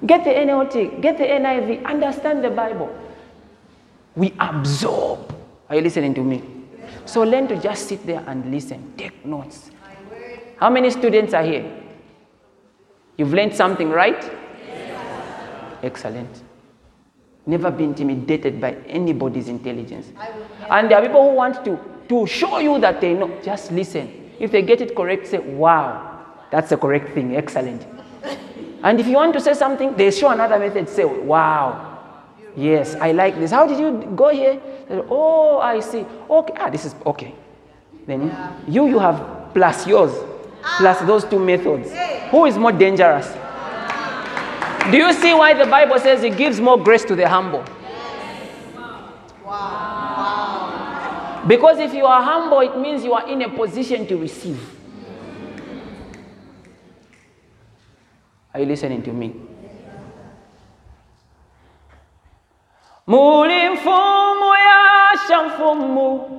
get the NLT, get the NIV, understand the Bible. We absorb. Are you listening to me? So learn to just sit there and listen, take notes. How many students are here? You've learned something, right? Yes. Excellent. Never be intimidated by anybody's intelligence. And there are people who want to, to show you that they know. Just listen. If they get it correct, say, wow, that's the correct thing. Excellent. And if you want to say something, they show another method, say, wow. Yes, I like this. How did you go here? Oh, I see. Okay, ah, this is okay. Then you, you have plus yours, plus those two methods. Who is more dangerous? Do you see why the Bible says it gives more grace to the humble? Wow! Because if you are humble, it means you are in a position to receive. Are you listening to me? Mulimfumo yasha kalenga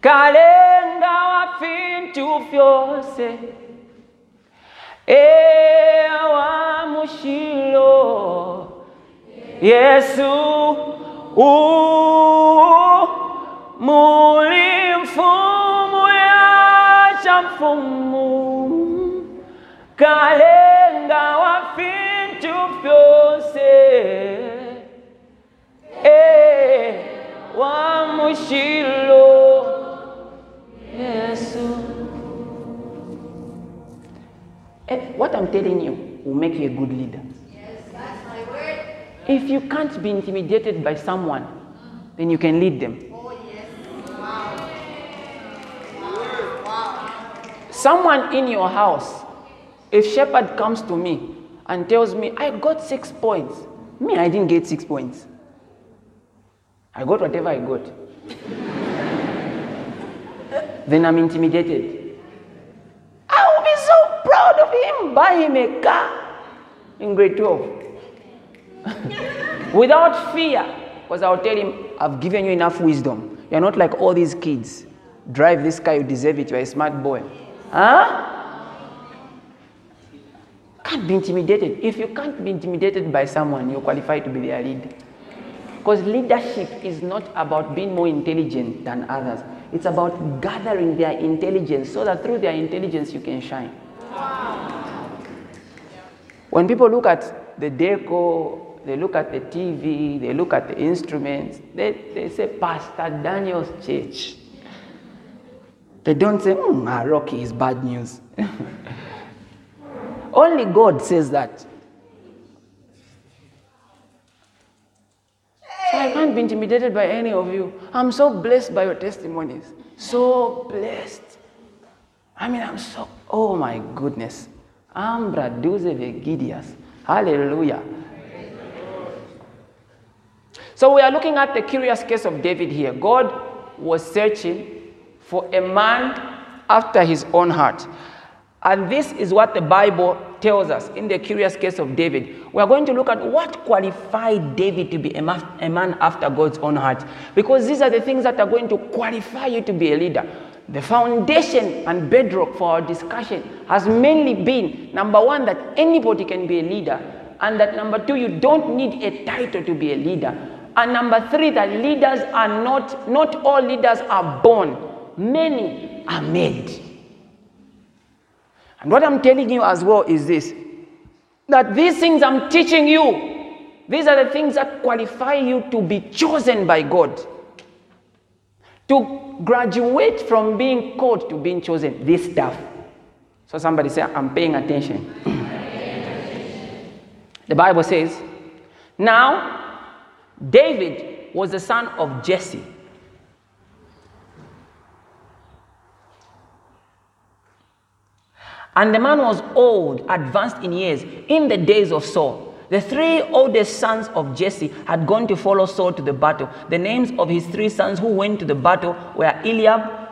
kalenda wapintu fyose. Ewa mushilo. Yesu u mulimfumo yasha mfumo kalenda wapintu fyose. Eh, Yesu. Eh, what I'm telling you will make you a good leader. If you can't be intimidated by someone, then you can lead them. Someone in your house, if shepherd comes to me and tells me, I got six points, me, I didn't get six points. I got whatever I got. then I'm intimidated. I will be so proud of him, buy him a car in grade 12. Without fear, because I'll tell him, I've given you enough wisdom. You're not like all these kids. Drive this car, you deserve it, you're a smart boy. Huh? Can't be intimidated. If you can't be intimidated by someone, you're qualified to be their leader. Because leadership is not about being more intelligent than others. It's about gathering their intelligence so that through their intelligence you can shine. When people look at the deco, they look at the TV, they look at the instruments, they, they say, Pastor Daniel's church. They don't say, ah, Rocky is bad news. Only God says that. So I can't be intimidated by any of you. I'm so blessed by your testimonies. So blessed. I mean, I'm so, oh my goodness. Ambra duze vegidias. Hallelujah. So we are looking at the curious case of David here. God was searching for a man after his own heart. And this is what the Bible tells us in the curious case of David. We are going to look at what qualified David to be a, ma- a man after God's own heart. Because these are the things that are going to qualify you to be a leader. The foundation and bedrock for our discussion has mainly been number one, that anybody can be a leader, and that number two, you don't need a title to be a leader. And number three, that leaders are not, not all leaders are born, many are made. And what I'm telling you as well is this that these things I'm teaching you, these are the things that qualify you to be chosen by God. To graduate from being called to being chosen, this stuff. So somebody say, I'm paying attention. the Bible says, Now, David was the son of Jesse. And the man was old, advanced in years, in the days of Saul. The three oldest sons of Jesse had gone to follow Saul to the battle. The names of his three sons who went to the battle were Eliab,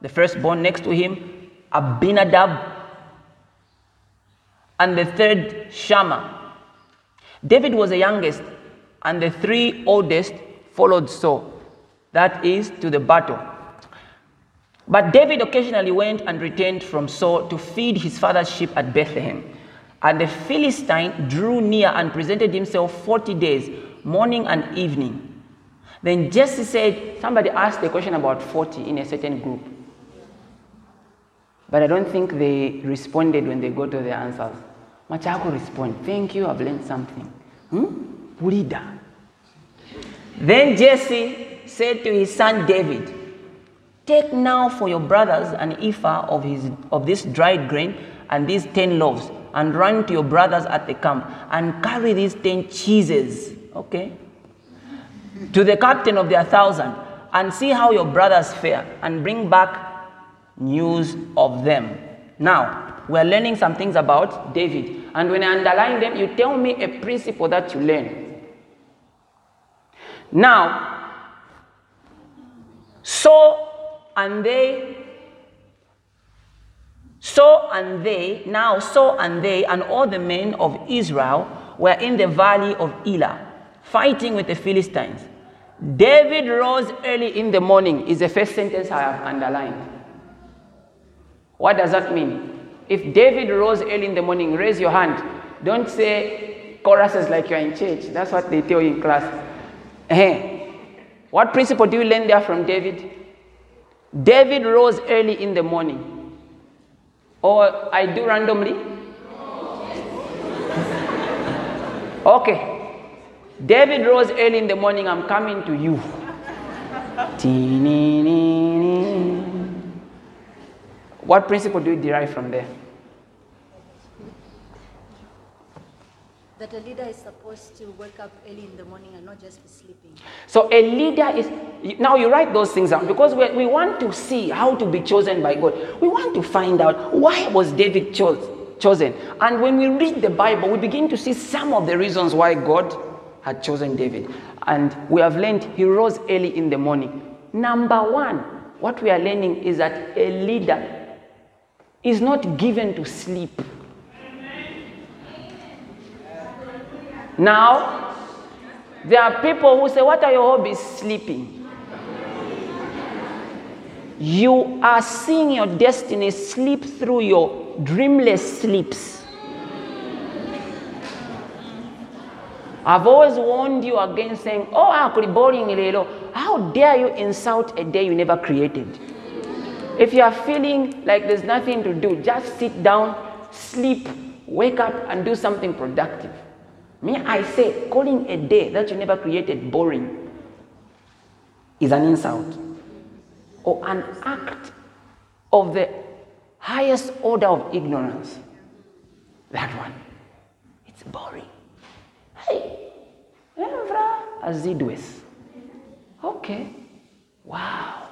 the firstborn next to him, Abinadab, and the third Shammah. David was the youngest, and the three oldest followed Saul, that is, to the battle. But David occasionally went and returned from Saul to feed his father's sheep at Bethlehem. And the Philistine drew near and presented himself 40 days, morning and evening. Then Jesse said, Somebody asked a question about 40 in a certain group. But I don't think they responded when they got to the answers. Machako respond, Thank you, I've learned something. Hmm? Then Jesse said to his son David, Take now for your brothers an ephah of, his, of this dried grain and these ten loaves, and run to your brothers at the camp, and carry these ten cheeses, okay, to the captain of their thousand, and see how your brothers fare, and bring back news of them. Now, we're learning some things about David, and when I underline them, you tell me a principle that you learn. Now, so and they so and they now so and they and all the men of Israel were in the valley of Elah fighting with the Philistines. David rose early in the morning is the first sentence I have underlined. What does that mean? If David rose early in the morning, raise your hand. Don't say choruses like you're in church. That's what they tell you in class. What principle do you learn there from David? David rose early in the morning. Or I do randomly? Okay. David rose early in the morning. I'm coming to you. What principle do you derive from there? That a leader is supposed to wake up early in the morning and not just be sleeping. So a leader is now you write those things down because we, we want to see how to be chosen by God. We want to find out why was David chose, chosen. And when we read the Bible, we begin to see some of the reasons why God had chosen David. And we have learned he rose early in the morning. Number one, what we are learning is that a leader is not given to sleep. Now, there are people who say, What are your hobbies? Sleeping. You are seeing your destiny sleep through your dreamless sleeps. I've always warned you against saying, Oh, I could be boring. How dare you insult a day you never created? If you are feeling like there's nothing to do, just sit down, sleep, wake up, and do something productive. Me, I say, calling a day that you never created boring is an insult or an act of the highest order of ignorance. That one. It's boring. Hey, Evra Azidwes. Okay. Wow.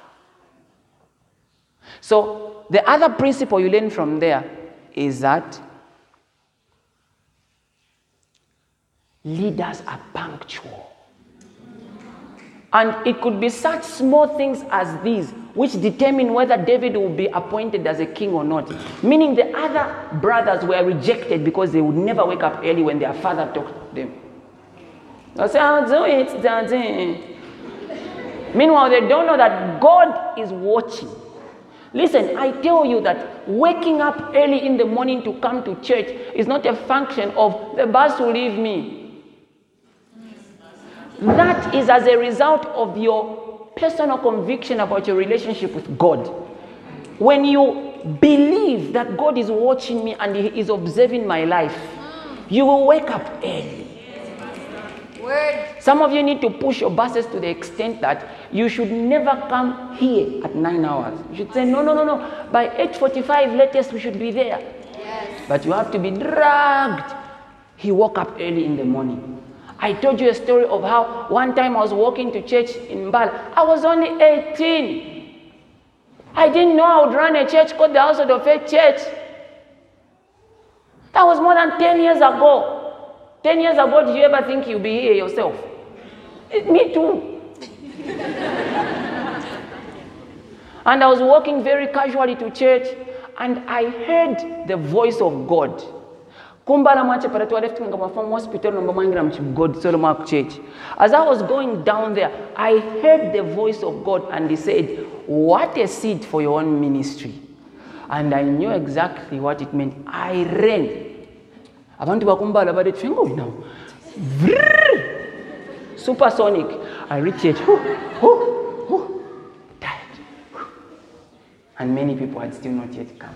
So, the other principle you learn from there is that leaders are punctual. And it could be such small things as these which determine whether David will be appointed as a king or not. Meaning the other brothers were rejected because they would never wake up early when their father talked to them. They say, I'll do it, daddy. Meanwhile, they don't know that God is watching. Listen, I tell you that waking up early in the morning to come to church is not a function of the bus will leave me. That is as a result of your personal conviction about your relationship with God. When you believe that God is watching me and He is observing my life, you will wake up early. Word. Some of you need to push your buses to the extent that you should never come here at nine hours. You should say, no, no, no, no. By 8.45 latest, we should be there. Yes. But you have to be dragged. He woke up early in the morning. I told you a story of how one time I was walking to church in Mbala. I was only 18. I didn't know I would run a church called the House of the Faith Church. That was more than 10 years ago. 10 years ago, did you ever think you'd be here yourself? It, me too. and I was walking very casually to church, and I heard the voice of God kumbala mwachepera twalefika nga mwafamu hospital nomba mwangira mchigod solomon church as i was going down there i heard the voice of god and he said what a seed for your own ministry. And i knew exactly what it meant. I ran. Abantu bakumbala bade twengo now supersonic. I reached it and many people had still not yet come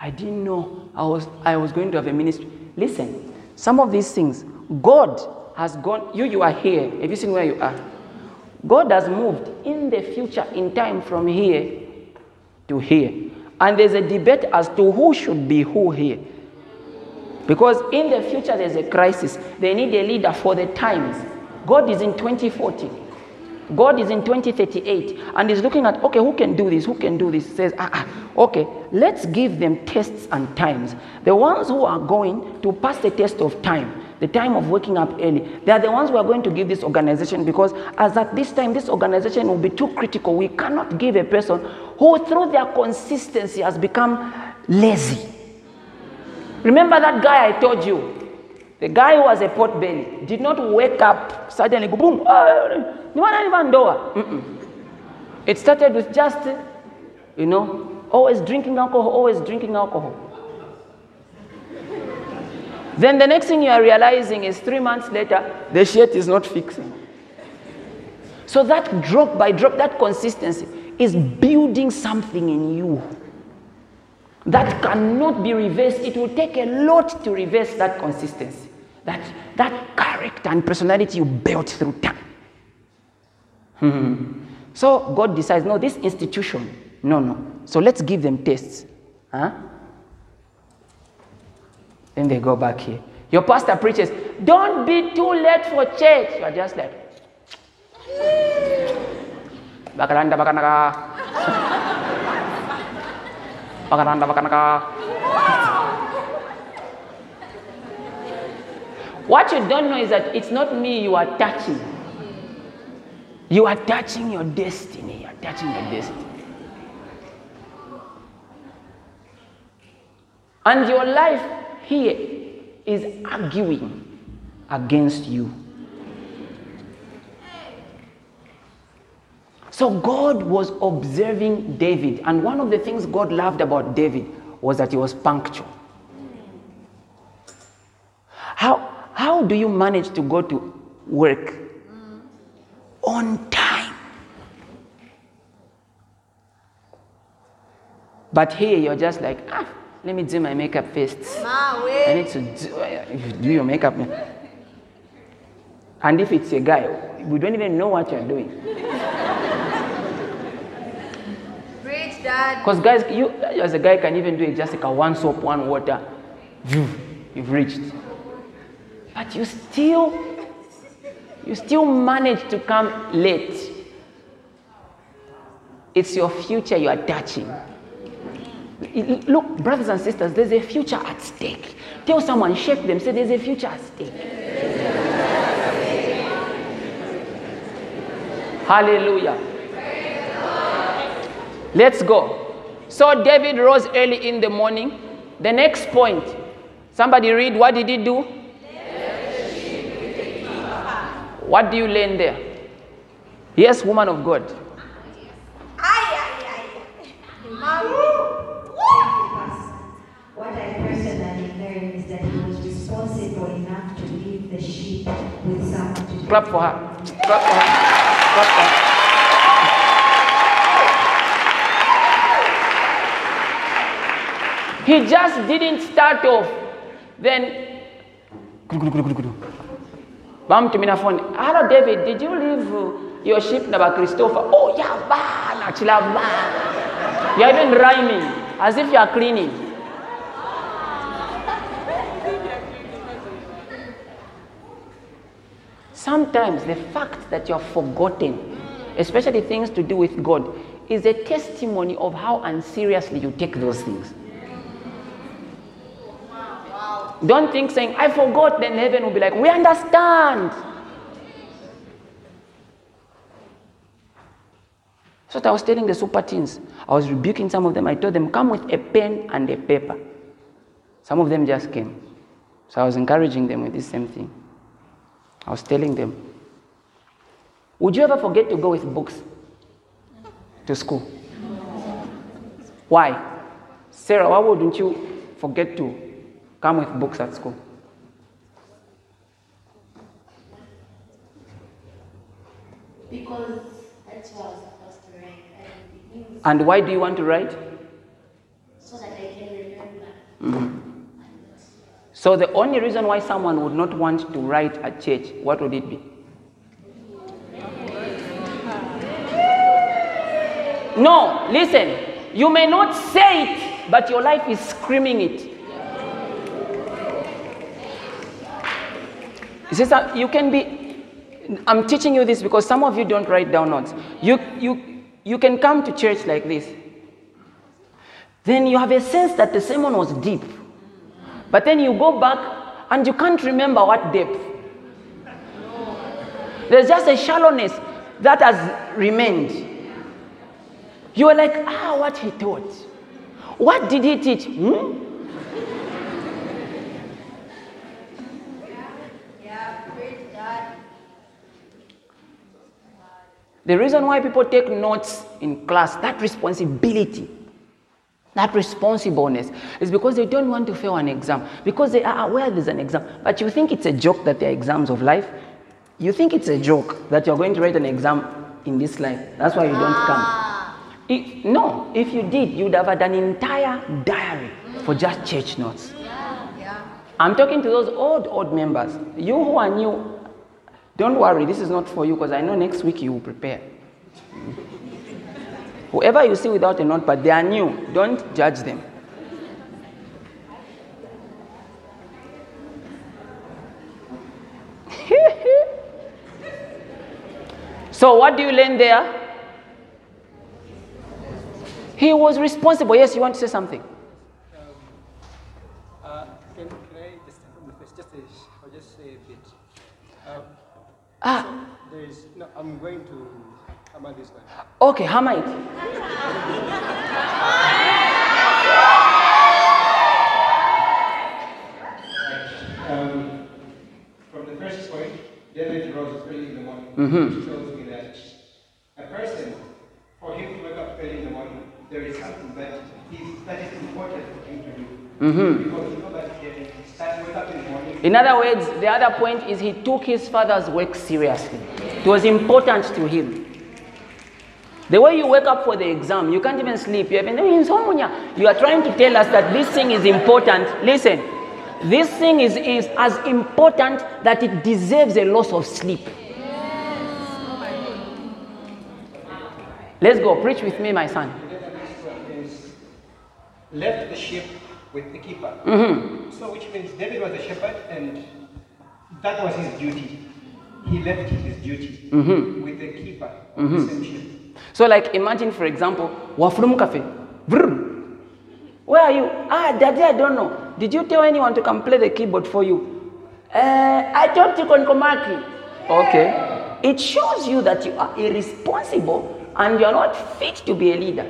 I didn't know I was, I was going to have a ministry. Listen, some of these things, God has gone, you, you are here. Have you seen where you are? God has moved in the future, in time, from here to here. And there's a debate as to who should be who here. Because in the future, there's a crisis. They need a leader for the times. God is in 2040. God is in 2038 and is looking at, okay, who can do this? Who can do this? Says, ah, ah, okay, let's give them tests and times. The ones who are going to pass the test of time, the time of waking up early, they are the ones who are going to give this organization because as at this time, this organization will be too critical. We cannot give a person who, through their consistency, has become lazy. Remember that guy I told you? The guy who was a pot belly did not wake up suddenly, boom, ah, niwana nivandoa. Mm-mm. It started with just, you know, always drinking alcohol, always drinking alcohol. Then the next thing you are realizing is three months later, the shit is not fixing. So that drop by drop, that consistency is building something in you that cannot be reversed. It will take a lot to reverse that consistency, that, that character and personality you built through time. Hmm. So God decides, no, this institution, no, no. So let's give them tests. Huh? Then they go back here. Your pastor preaches, don't be too late for church. You are just like. What you don't know is that it's not me you are touching. You are touching your destiny. You are touching your destiny. And your life here is arguing against you. So God was observing David, and one of the things God loved about David was that he was punctual. How, how do you manage to go to work on time? But here you're just like, ah, let me do my makeup first. I need to do, do your makeup. And if it's a guy, we don't even know what you're doing. Preach, Dad. Because guys, you as a guy can even do it just like a one soap, one water. You've reached. But you still, you still manage to come late. It's your future you are touching. Look, brothers and sisters, there's a future at stake. Tell someone, shake them, say there's a future at stake. Hallelujah. Let's go. So David rose early in the morning. The next point, somebody read, what did he do? What do you learn there? Yes, woman of God. What I personally learned is that he was responsible enough to leave the sheep with someone to Clap for her. Clap for her. Clap for her. He just didn't start off. Then, bam to me na phone. Hello, David. Did you leave uh, your ship na Christopher? Oh, yeah, ba, chila ba. You're even rhyming as if you are cleaning. Sometimes the fact that you are forgotten, especially things to do with God, is a testimony of how unseriously you take those things. Don't think saying, I forgot, then heaven will be like, we understand. So I was telling the super teens, I was rebuking some of them. I told them, come with a pen and a paper. Some of them just came. So I was encouraging them with this same thing. I was telling them, Would you ever forget to go with books to school? Why? Sarah, why wouldn't you forget to come with books at school? Because that's what I was supposed to write. And And why do you want to write? so that I can remember. Mhm. So the only reason why someone would not want to write at church, what would it be? No, listen. You may not say it, but your life is screaming it. You can be. I'm teaching you this because some of you don't write down notes. You, you, you can come to church like this. Then you have a sense that the sermon was deep. But then you go back and you can't remember what depth. There's just a shallowness that has remained. You are like, ah, what he taught. What did he teach? Hmm? Yeah, praise God. The reason why people take notes in class, that responsibility, that responsibleness, is because they don't want to fail an exam. Because they are aware there's an exam. But you think it's a joke that there are exams of life? You think it's a joke that you're going to write an exam in this life. That's why you don't ah. come. If- no, if you did, you'd have had an entire diary for just church notes. I'm talking to those old, old members. You who are new, don't worry, this is not for you because I know next week you will prepare. Whoever you see without a notepad, they are new. Don't judge them. so, what do you learn there? He was responsible. Yes, you want to say something? Uh, can, can I just start from the first? Just a, I'll just say a bit. Um, Ah. so there is no. I'm going to hammer this one. Okay, hammer it. Um, from the first point, David rose early in the morning. Mhm. Which tells me that a person, for him to wake up early in the morning, there is something that is, that is important for him to do. Mhm. Because you know that he starts wake up in the morning. In other words, the other point is he took his father's work seriously. It was important to him. The way you wake up for the exam, you can't even sleep. You, have been insomnia. you are trying to tell us that this thing is important. Listen, this thing is, is as important that it deserves a loss of sleep. Let's go. Preach with me, my son. left the sheep with the keeper. Mhm. So, which means David was a shepherd, and that was his duty. He left his duty Mhm. with the keeper Mhm. the same sheep. So, like, imagine, for example, Wafrum Cafe. Where are you? Ah, Daddy, I don't know. Did you tell anyone to come play the keyboard for you? Uh, I talked to Konkomaki. Okay. It shows you that you are irresponsible and you are not fit to be a leader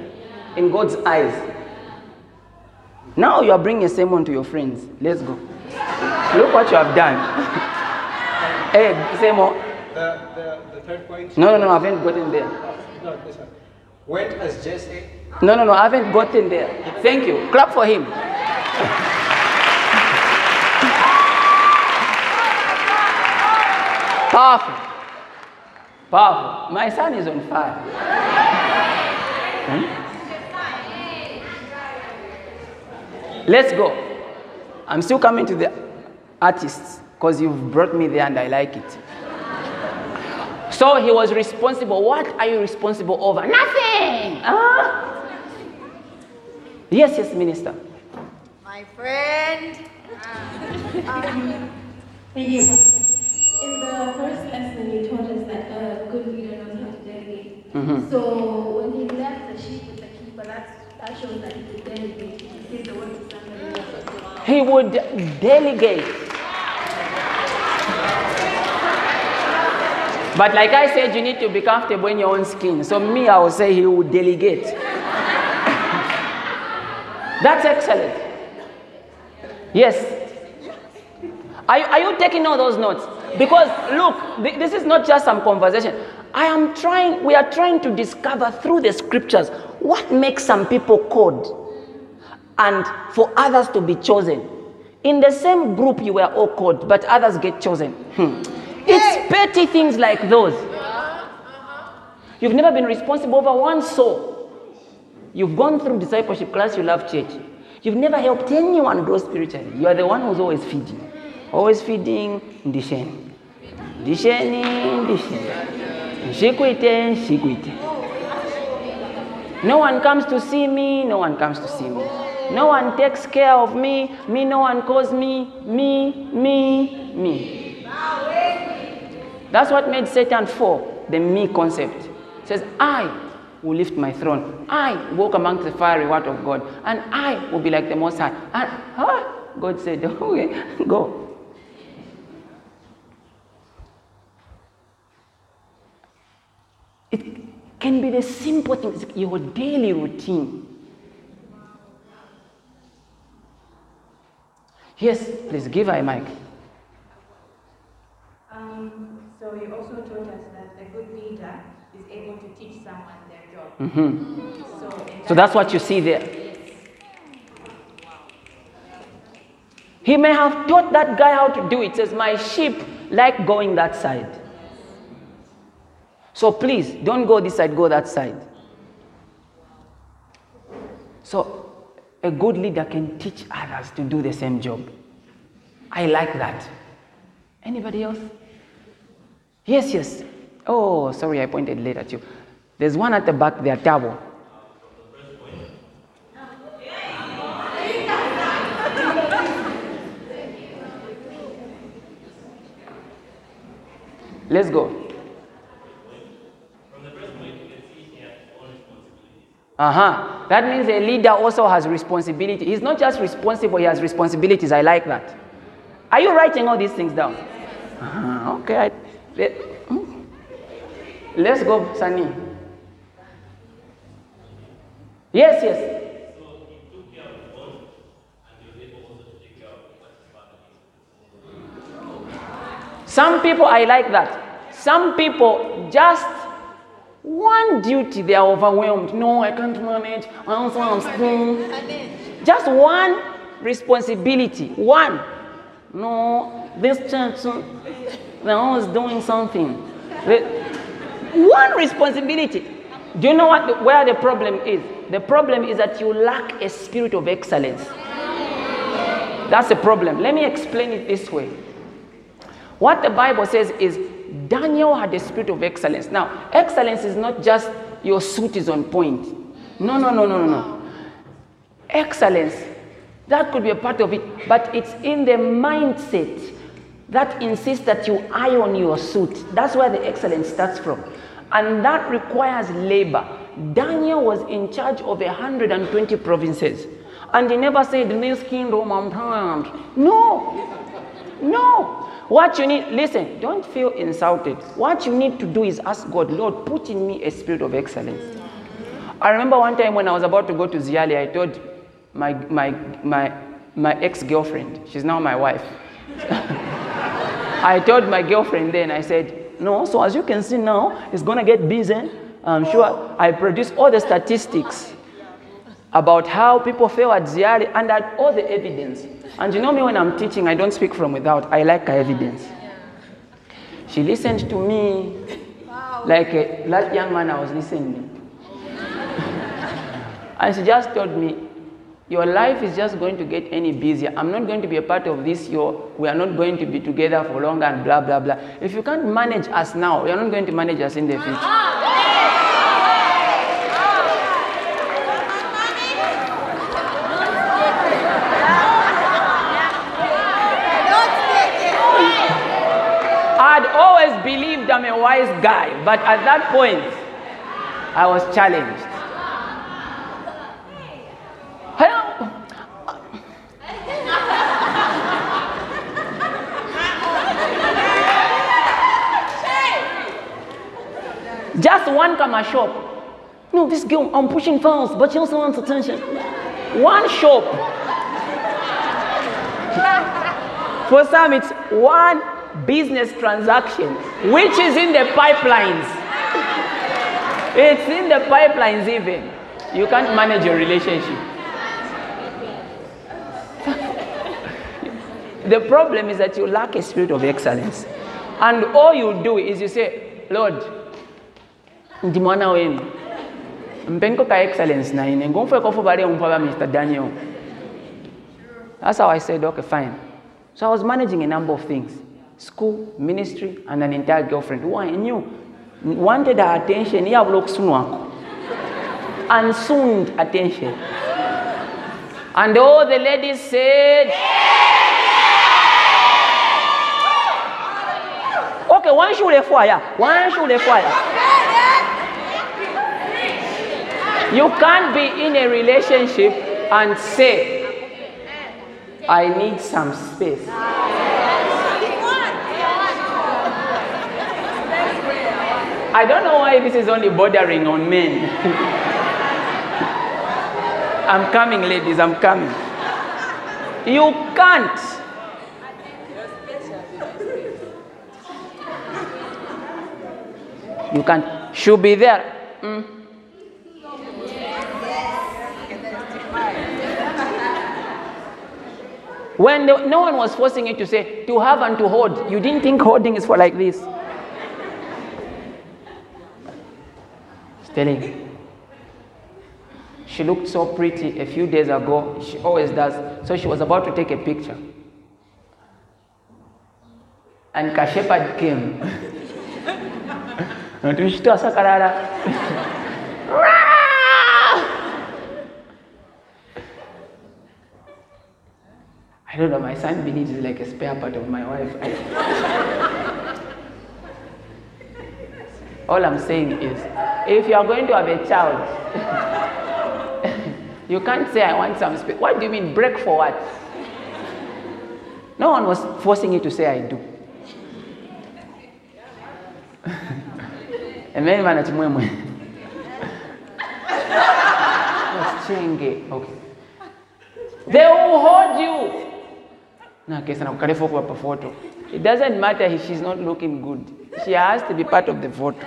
in God's eyes. Now you are bringing a sermon to your friends. Let's go. Look what you have done. hey, say. The, the, the third point. No, no, no, I haven't gotten there. No. Went as Jesse. No, no, no, I haven't gotten there. Thank you. Clap for him. Powerful. Powerful. My son is on fire. Hmm? Let's go. I'm still coming to the artists because you've brought me there and I like it. So he was responsible. What are you responsible over? Nothing. Ah. Yes, yes, minister. My friend. Um, Thank you. In the first lesson, you taught us that a good leader knows how to delegate. Mhm. So when he left the sheep with the keeper, that's, that shows that he could delegate. He the work to somebody else. He would delegate. But like I said, you need to be comfortable in your own skin. So me, I will say he would delegate. That's excellent. Yes. Are, are you taking all those notes? Because look, th- this is not just some conversation. I am trying, we are trying to discover through the scriptures what makes some people called and for others to be chosen. In the same group, you were all called, but others get chosen. Hmm. It's petty things like those. You've never been responsible over one soul. You've gone through discipleship class, you love church. You've never helped anyone grow spiritually. You are the one who's always feeding. Always feeding ndisheni. Ndisheni, ndisheni. Shikwite, shikwite. No one comes to see me, no one comes to see me. No one takes care of me, me, no one calls me, me, me, me. That's what made Satan fall, the me concept. It says, I will lift my throne. I walk among the fiery word of God. And I will be like the Most High. And God said, okay, go. It can be the simple things, your daily routine. Yes, please give her a mic. Um, so you also taught us that a good leader is able to teach someone their job. Mhm. So, in So that's what you see there. He may have taught that guy how to do it. Says, My sheep like going that side. So please don't go this side, go that side. So a good leader can teach others to do the same job. I like that. Anybody else? Yes, yes. Oh, sorry, I pointed late at you. There's one at the back there, towel. Let's go. Uh huh. That means a leader also has responsibility. He's not just responsible, he has responsibilities. I like that. Are you writing all these things down? Uh-huh. Okay. I, let, hmm. Let's go, Sunny. Yes, yes. Some people, I like that. Some people just one duty, they are overwhelmed. No, I can't manage. I also am school. Just one responsibility. One. No, this church, they're always doing something. One responsibility. Do you know what where the problem is? The problem is that you lack a spirit of excellence. That's the problem. Let me explain it this way. What the Bible says is Daniel had a spirit of excellence. Now, excellence is not just your suit is on point. No, no, no, no, no. Excellence, that could be a part of it, but it's in the mindset that insists that you iron your suit. That's where the excellence starts from. And that requires labor. Daniel was in charge of 120 provinces. And he never said, This kingdom I'm tired. No. No. What you need, listen, don't feel insulted. What you need to do is ask God, Lord, put in me a spirit of excellence. I remember one time when I was about to go to ZIALE, I told my, my, my, my ex girlfriend, she's now my wife. I told my girlfriend then, I said, No, so as you can see now, it's going to get busy. I'm sure I produced all the statistics about how people fail at ZIALE and at all the evidence. And you know me, when I'm teaching, I don't speak from without, I like evidence. She listened to me like a, that young man I was listening. and she just told me, Your life is just going to get any busier. I'm not going to be a part of this. Your, we are not going to be together for long and blah, blah, blah. If you can't manage us now, you're not going to manage us in the future. I'd always believed I'm a wise guy, but at that point, I was challenged. Just one come shop. No, this girl, I'm pushing fast, but she also wants attention. One shop. For some, it's one business transaction, which is in the pipelines. It's in the pipelines, even. You can't manage your relationship. the problem is that you lack a spirit of excellence. And all you do is you say, Lord, ndi mwana wenu mpenko ka excellence na ine ngomfe kofu bale umfa ba Mr. Daniel. That's how I said, okay, fine. So I was managing a number of things school, ministry, and an entire girlfriend who I knew wanted her attention. Yeah, Unsooned attention. And all the ladies said, Okay, one shoe fire, one shoe fire. You can't be in a relationship and say, I need some space. I don't know why this is only bordering on men. I'm coming, ladies, I'm coming. You can't. You can't. Should be there. Mm. When the, no one was forcing you to say, to have and to hold, you didn't think holding is for like this. Telling. She looked so pretty a few days ago. She always does. So she was about to take a picture. And Kashepard came. I don't know, my son believes is like a spare part of my wife. All I'm saying is, if you are going to have a child, you can't say, I want some space. What do you mean, break for what? No one was forcing you to say, I do. It's mwemwe. Chenge. Okay. They will hold you. Photo. It doesn't matter if she's not looking good. She has to be part of the photo.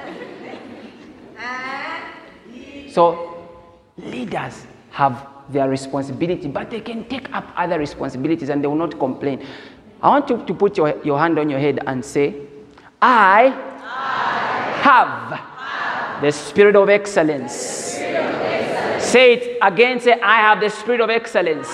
So leaders have their responsibility, but they can take up other responsibilities and they will not complain. I want you to put your, your hand on your head and say, I, have, the spirit of excellence. Say it again, say, I have the spirit of excellence.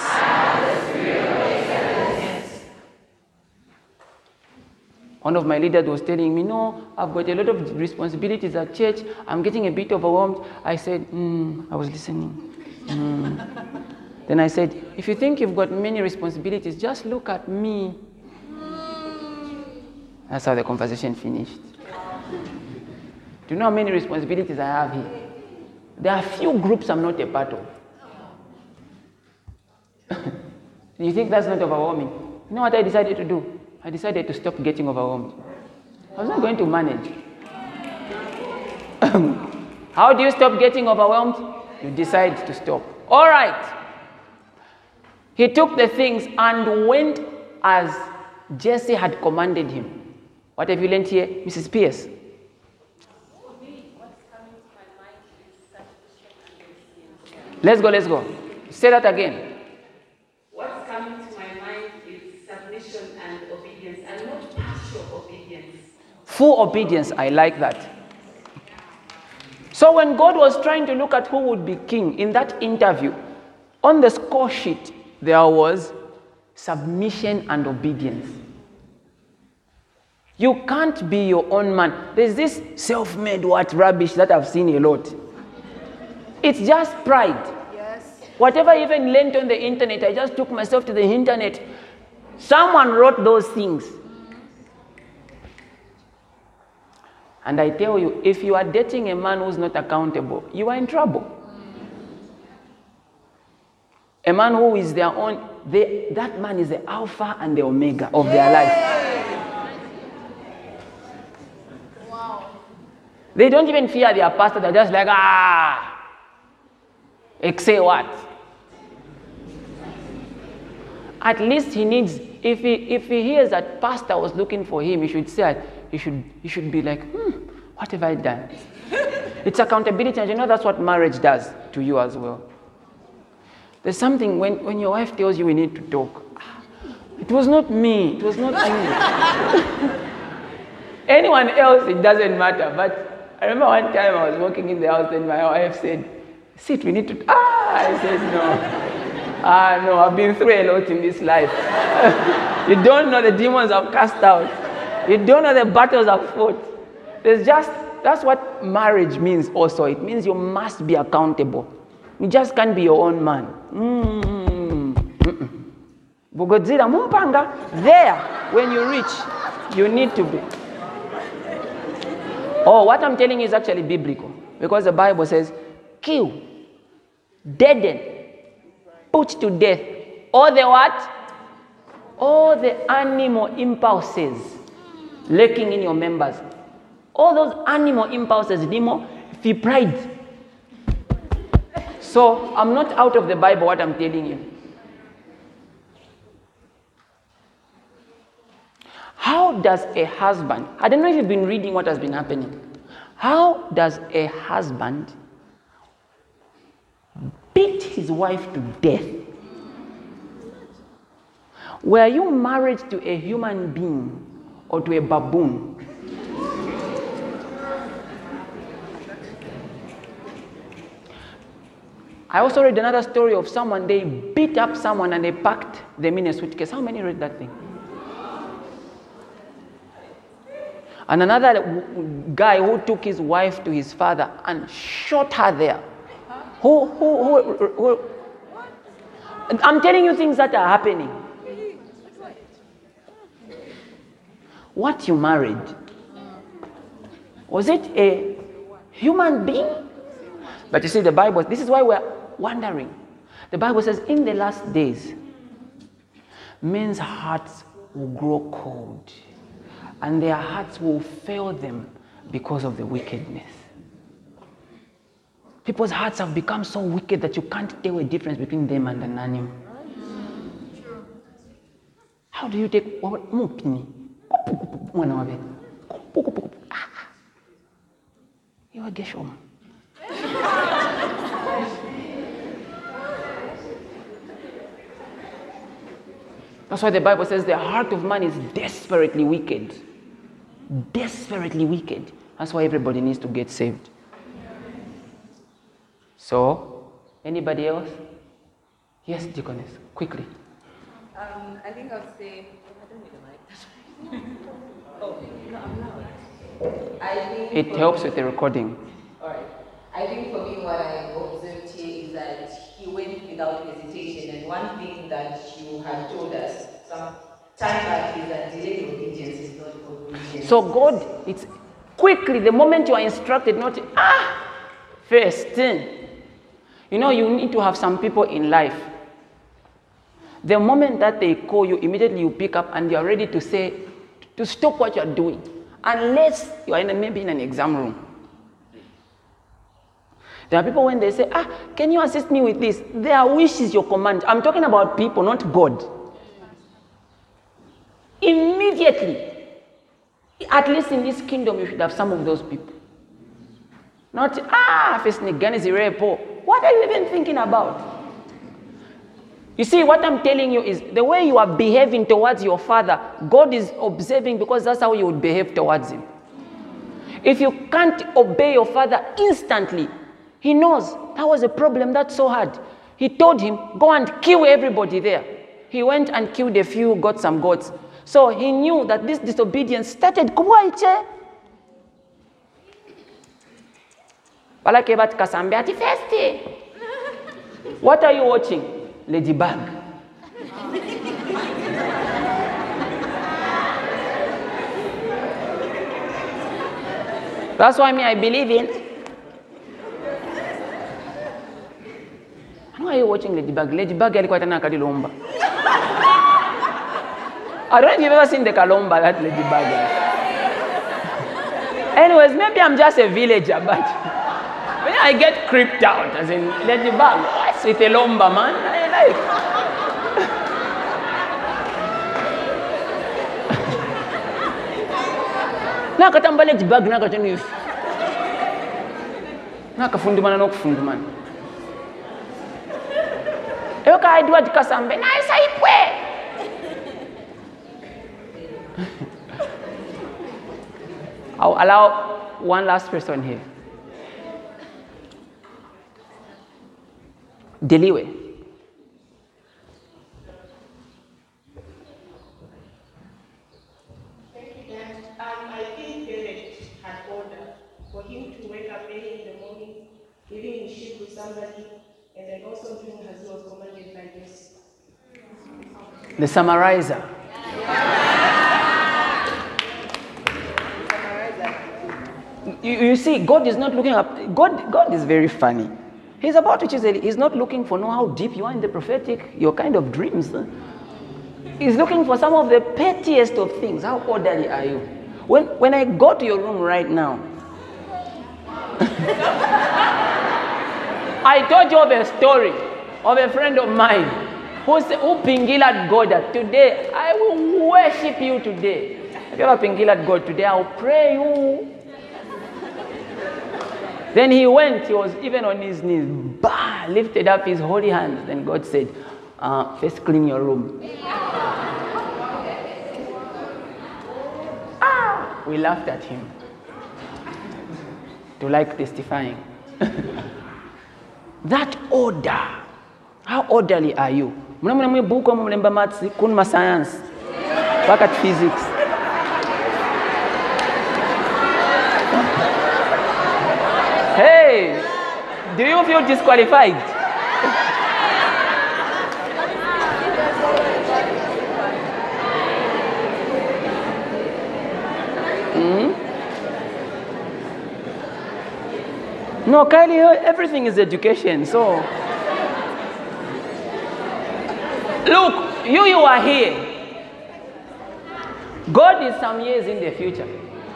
One of my leaders was telling me, No, I've got a lot of responsibilities at church. I'm getting a bit overwhelmed. I said, mm, I was listening. Mm. Then I said, If you think you've got many responsibilities, just look at me. That's how the conversation finished. Do you know how many responsibilities I have here? There are few groups I'm not a part of. you think that's not overwhelming? You know what I decided to do? I decided to stop getting overwhelmed. I was not going to manage. Um, how do you stop getting overwhelmed? You decide to stop. All right. He took the things and went as Jesse had commanded him. What have you learned here, Mrs. Pierce? Let's go, let's go. Say that again. What's coming to my mind is submission and obedience, and not partial obedience. Full obedience, I like that. So when God was trying to look at who would be king in that interview, on the score sheet, there was submission and obedience. You can't be your own man. There's this self made what rubbish that I've seen a lot. It's just pride. Yes. Whatever I even learned on the internet, I just took myself to the internet. Someone wrote those things. And I tell you, if you are dating a man who's not accountable, you are in trouble. A man who is their own, they, that man is the alpha and the omega of their life. They don't even fear their pastor, they're just like, ah, say what? At least he needs, if he, if he hears that pastor was looking for him, he should say, he should, he should be like, hmm, what have I done? it's accountability, and you know that's what marriage does to you as well. There's something when, when your wife tells you we need to talk. It was not me. It was not you. Anyone else, it doesn't matter. But I remember one time I was walking in the house and my wife said, Sit, we need to. Ah, I said, No. Ah, no, I've been through a lot in this life. you don't know the demons I've cast out. You don't know the battles I've fought. There's just, that's what marriage means also. It means you must be accountable. You just can't be your own man. Mm-mm. Bugodzilla mumpanga. There, when you reach, you need to be. Oh, what I'm telling you is actually biblical. Because the Bible says, kill, deaden, put to death all the what? All the animal impulses lurking in your members. All those animal impulses, demo, fi pride. So I'm not out of the Bible what I'm telling you. How does a husband, I don't know if you've been reading what has been happening. How does a husband beat his wife to death? Were you married to a human being or to a baboon? I also read another story of someone, they beat up someone and they packed them in a suitcase. How many read that thing? And another guy who took his wife to his father and shot her there. Who, who, who, who, I'm telling you things that are happening. What you married, was it a human being? But you see, the Bible, this is why we're wondering. The Bible says, in the last days, men's hearts will grow cold and their hearts will fail them because of the wickedness. People's hearts have become so wicked that you can't tell a difference between them and an animal. How do you take mupini? Mwana wabe. You are Geshom. That's why the Bible says the heart of man is desperately wicked. Desperately wicked. That's why everybody needs to get saved. So, anybody else? Yes, Deaconess, quickly. Um, I think I'll say, I don't need a mic. Oh, no, I'm loud. I think It for helps with the recording. Alright. I think for me, what I observed here is that he went without hesitation, and one thing that you had told us some time back is that delayed obedience is not obedience. So, God, it's quickly, the moment you are instructed, not, ah, first thing. You know, you need to have some people in life. The moment that they call you, immediately you pick up and you're ready to say, to stop what you're doing. Unless you are in a, maybe in an exam room. There are people when they say, ah, can you assist me with this? Their wish is your command. I'm talking about people, not God. Immediately, at least in this kingdom, you should have some of those people. Not, ah, if it's Fesnigani Zirepo. What are you even thinking about? You see, what I'm telling you is the way you are behaving towards your father, God is observing because that's how you would behave towards him. If you can't obey your father instantly, he knows that was a problem that's so hard. He told him, go and kill everybody there. He went and killed a few, got some goats. So he knew that this disobedience started what are you watching ladybug that's why me i believe in. Why are you watching ladybug ladybug I don't know if you've ever seen the Kalomba, that ladybug. Anyways, maybe I'm just a villager, but when I get creeped out, as in ladybug, Sitelomba, man. I eh, like. nakatambala ekibagi nakatona efe nakafundumana n'okufundumana eyo ka edward kasambe nayisaipwe I'll allow one last person here. Up early in the morning, leaving his ship with somebody, and then also doing as he was commanded by this. The summarizer. You, you see, God is not looking up. God, God is very funny. He's about to choose. He's not looking for know how deep you are in the prophetic, your kind of dreams. He's looking for some of the pettiest of things. How orderly are you? When, when I go to your room right now, I told you of a story of a friend of mine who, who pingilat God that today I will worship you today. Have you ever pingilat God today? I'll pray you. Then he went, he was even on his knees, bah, lifted up his holy hands. Then God said, uh, First clean your room. Ah, we laughed at him. To like testifying. that order. How orderly are you? Mnamuna mwibuko mulemba maths, kun ma science, physics. Hey, do you feel disqualified? Hmm? No, Kylie, everything is education. So, look, you, you are here. God is some years in the future.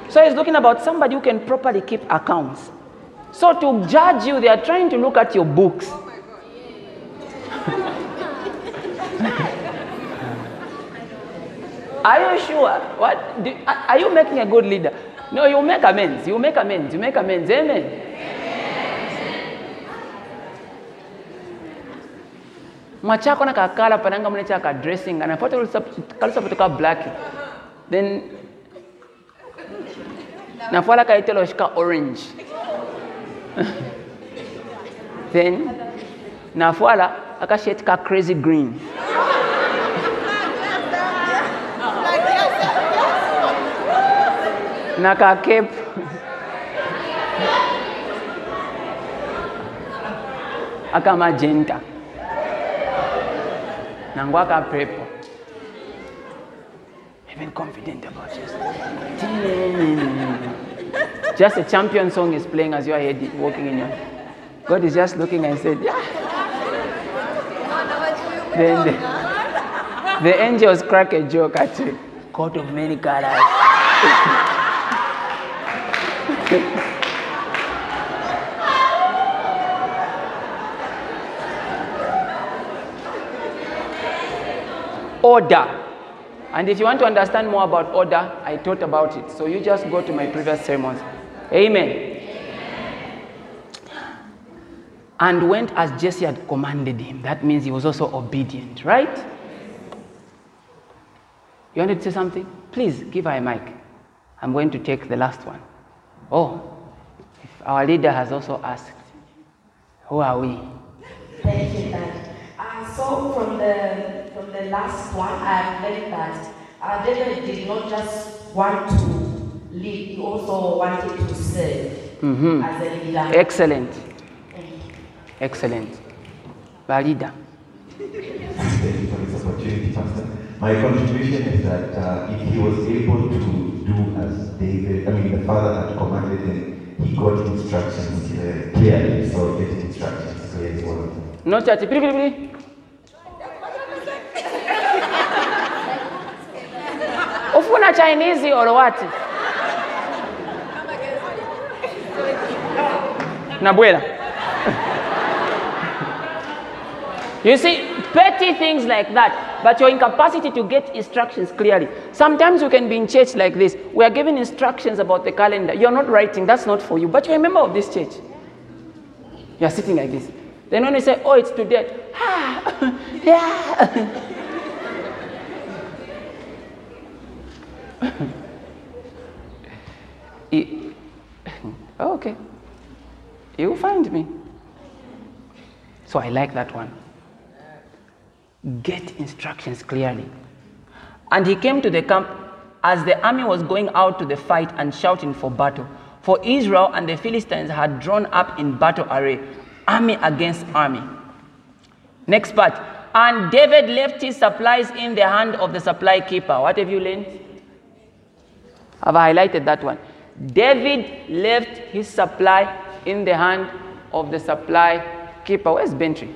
So, He's looking about somebody who can properly keep accounts. So, to judge you, they are trying to look at your books. Are you sure? What? Do, are you making a good leader? No, you make amends. You make amends. You make amends. Amen. mwachako na kakala pananga mune chaka dressing and apoto kalusa kutoka black then nafala kaitelo shika orange then nafwala akasheti ka crazy green. Na ka cape. Aka magenta. Nangu aka purple. Even confident about yourself just a champion song is playing as you are here walking in your god is just looking and said yeah then the, the angels crack a joke at you coat of many colors order. And if you want to understand more about order, I taught about it. So you just go to my previous sermons. Amen. And went as Jesse had commanded him. That means he was also obedient, right? You wanted to say something? Please give her a mic. I'm going to take the last one. Oh, if our leader has also asked, who are we? Thank you, Dad. Uh, so from the from the last one, I've learned that uh, David did not just want to lead; he also wanted to serve Mhm. as a leader. Excellent. Excellent. Valida. Thank you for this opportunity, Pastor. My contribution is that uh, if he was able to do as David, I mean, the father had commanded him, he got instructions uh, clearly, so getting instructions clearly is one of them. No chati. Pili, pili, pili. Ufuna Chinese or what? Nabuela. You see, petty things like that. but your incapacity to get instructions clearly. Sometimes you can be in church like this. We are given instructions about the calendar. You're not writing, that's not for you, but you're a member of this church. You're sitting like this. Then when you say, oh, it's today, ah, yeah. You- okay. You find me. So I like that one. Get instructions clearly. And he came to the camp as the army was going out to the fight and shouting for battle. For Israel and the Philistines had drawn up in battle array, army against army. Next part. And David left his supplies in the hand of the supply keeper. What have you learned? I've highlighted that one. David left his supply in the hand of the supply keeper. Where's Bentry?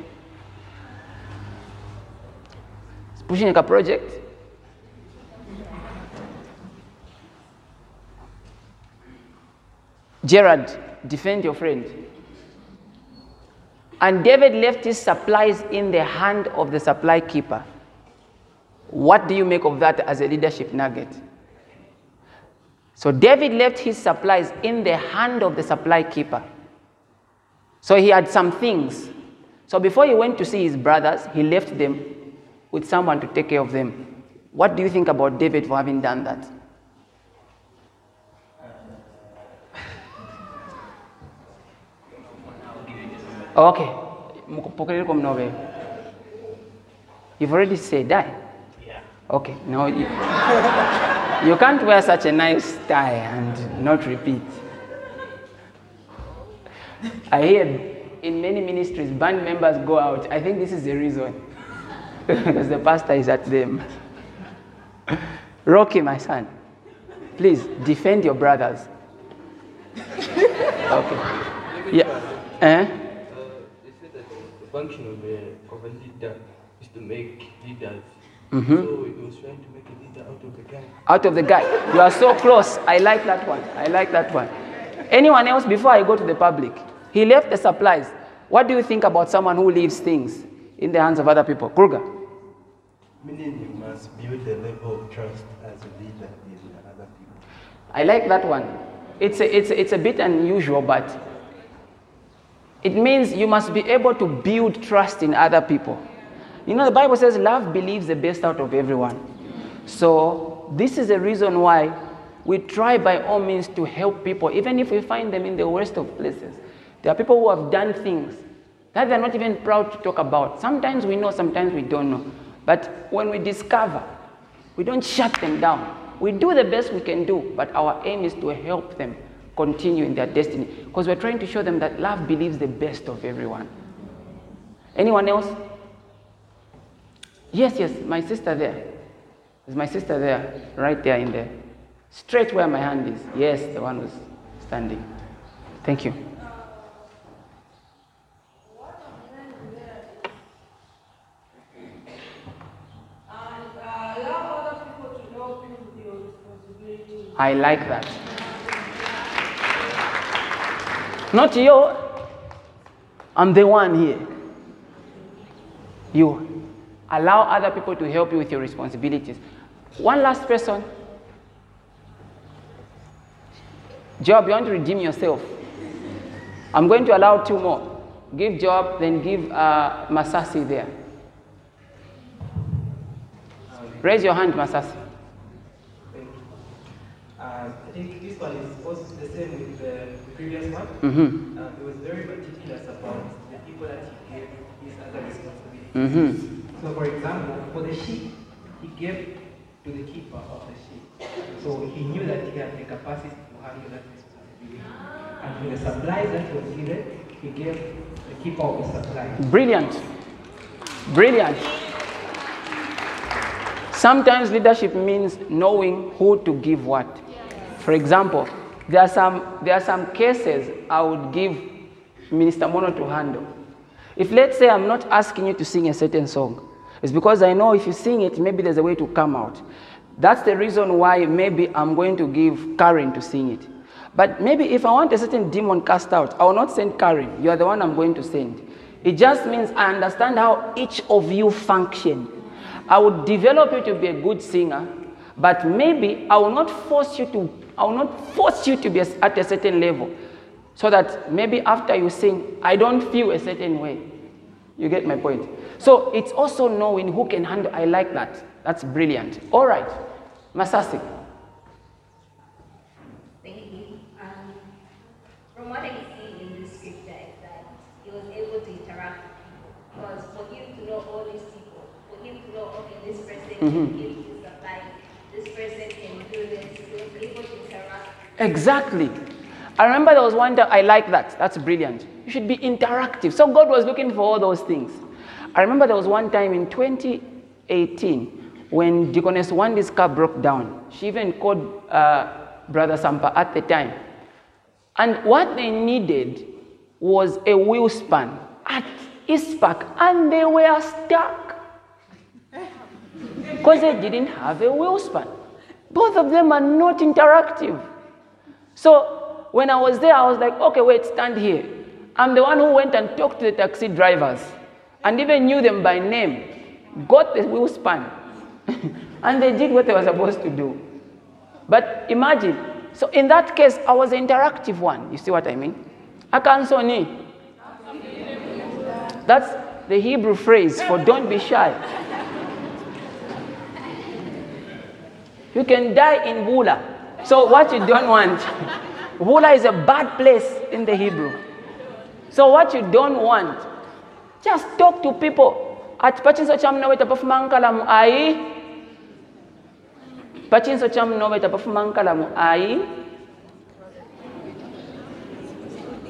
He's pushing a project. Gerard, defend your friend. And David left his supplies in the hand of the supply keeper. What do you make of that as a leadership nugget? So David left his supplies in the hand of the supply keeper. So he had some things. So before he went to see his brothers, he left them with someone to take care of them. What do you think about David for having done that? Okay. Mpokelele kwa mnobe. You've already said? Yeah. Okay. Now you, you can't wear such a nice tie and not repeat. I hear in many ministries, band members go out. I think this is the reason. because the pastor is at them. Rocky, my son, please defend your brothers. okay. Yeah. Eh? They say that the function of a, of a leader is to make leaders. Mhm. So he was trying to make a leader out of the guy. Out of the guy. You are so close. I like that one. I like that one. Anyone else before I go to the public? He left the supplies. What do you think about someone who leaves things in the hands of other people? Kruger. Meaning you must build a level of trust as a leader in other people. I like that one. It's a, it's, a, it's a bit unusual, but it means you must be able to build trust in other people. You know, the Bible says love believes the best out of everyone. So, this is the reason why we try by all means to help people, even if we find them in the worst of places. There are people who have done things that they're not even proud to talk about. Sometimes we know, sometimes we don't know. But when we discover, we don't shut them down. We do the best we can do, but our aim is to help them continue in their destiny because we're trying to show them that love believes the best of everyone. Anyone else? Yes, yes, my sister there. There's my sister there, right there in there. Straight where my hand is. Yes, the one who's standing. Thank you. I like that. Not you. I'm the one here. You allow other people to help you with your responsibilities. One last person. Job, you want to redeem yourself. I'm going to allow two more. Give Job, then give uh, Masasi there. Raise your hand, Masasi. Uh, I think this one is also the same with the previous one. Mhm. Uh, he was very meticulous about the people that he gave his other responsibilities. Mhm. So, for example, for the sheep, he gave to the keeper of the sheep. So he knew that he had the capacity to handle that responsibility. And for the supplies that he was given, he gave the keeper of the supplies. Brilliant. Brilliant. Sometimes leadership means knowing who to give what. For example, there are some, there are some cases I would give Minister Mono to handle. If let's say I'm not asking you to sing a certain song, it's because I know if you sing it, maybe there's a way to come out. That's the reason why maybe I'm going to give Karen to sing it. But maybe if I want a certain demon cast out, I will not send Karen. You are the one I'm going to send. It just means I understand how each of you function. I would develop you to be a good singer, but maybe I will not force you to, I will not force you to be at a certain level. So that maybe after you sing, I don't feel a certain way. You get my point? So it's also knowing who can handle. I like that. That's brilliant. All right, Masasi. Thank you. Um, from what I see in this scripture is that he was able to interact with people. Because for him to know all these people, for him to know, okay, this person Mhm. can give you supply, this person can do this, he was able to interact. Exactly. I remember there was one time I like that. That's brilliant. You should be interactive. So God was looking for all those things. I remember there was one time in 2018 when Deaconess Wandy's car broke down. She even called uh, Brother Sampa at the time. And what they needed was a wheel span at East and they were stuck because they didn't have a wheel span. Both of them are not interactive. So when I was there, I was like, okay, wait, stand here. I'm the one who went and talked to the taxi drivers and even knew them by name, got the wheel span, and they did what they were supposed to do. But imagine, so in that case, I was the interactive one. You see what I mean? Akansoni. That's the Hebrew phrase for don't be shy. You can die in Bula. So what you don't want, Bula is a bad place in the Hebrew. So what you don't want, just talk to people. At pachinso cha mnoweta pafumangkalamu ai. Pachinso cha mnoweta pafumangkalamu ai.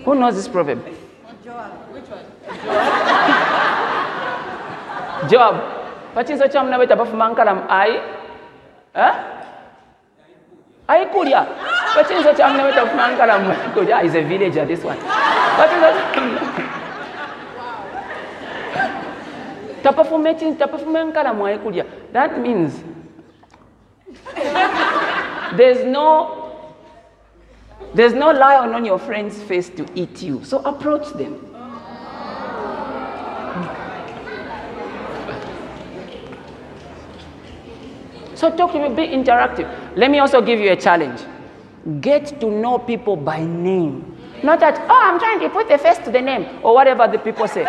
Who knows this proverb? Job. Pachinso cha mnoweta pafumangkalamu ai. Eh? Aikulya. Pachinso cha mnoweta pafumangkalamu aikulya. Is a villager this one. Pachinso cha tapafumechi tapafumenkalamu aikulya. That means there's no there's no lion on your friend's face to eat you. So approach them. So talk to me, be interactive. Let me also give you a challenge. Get to know people by name. Not that, oh, I'm trying to put the face to the name or whatever the people say.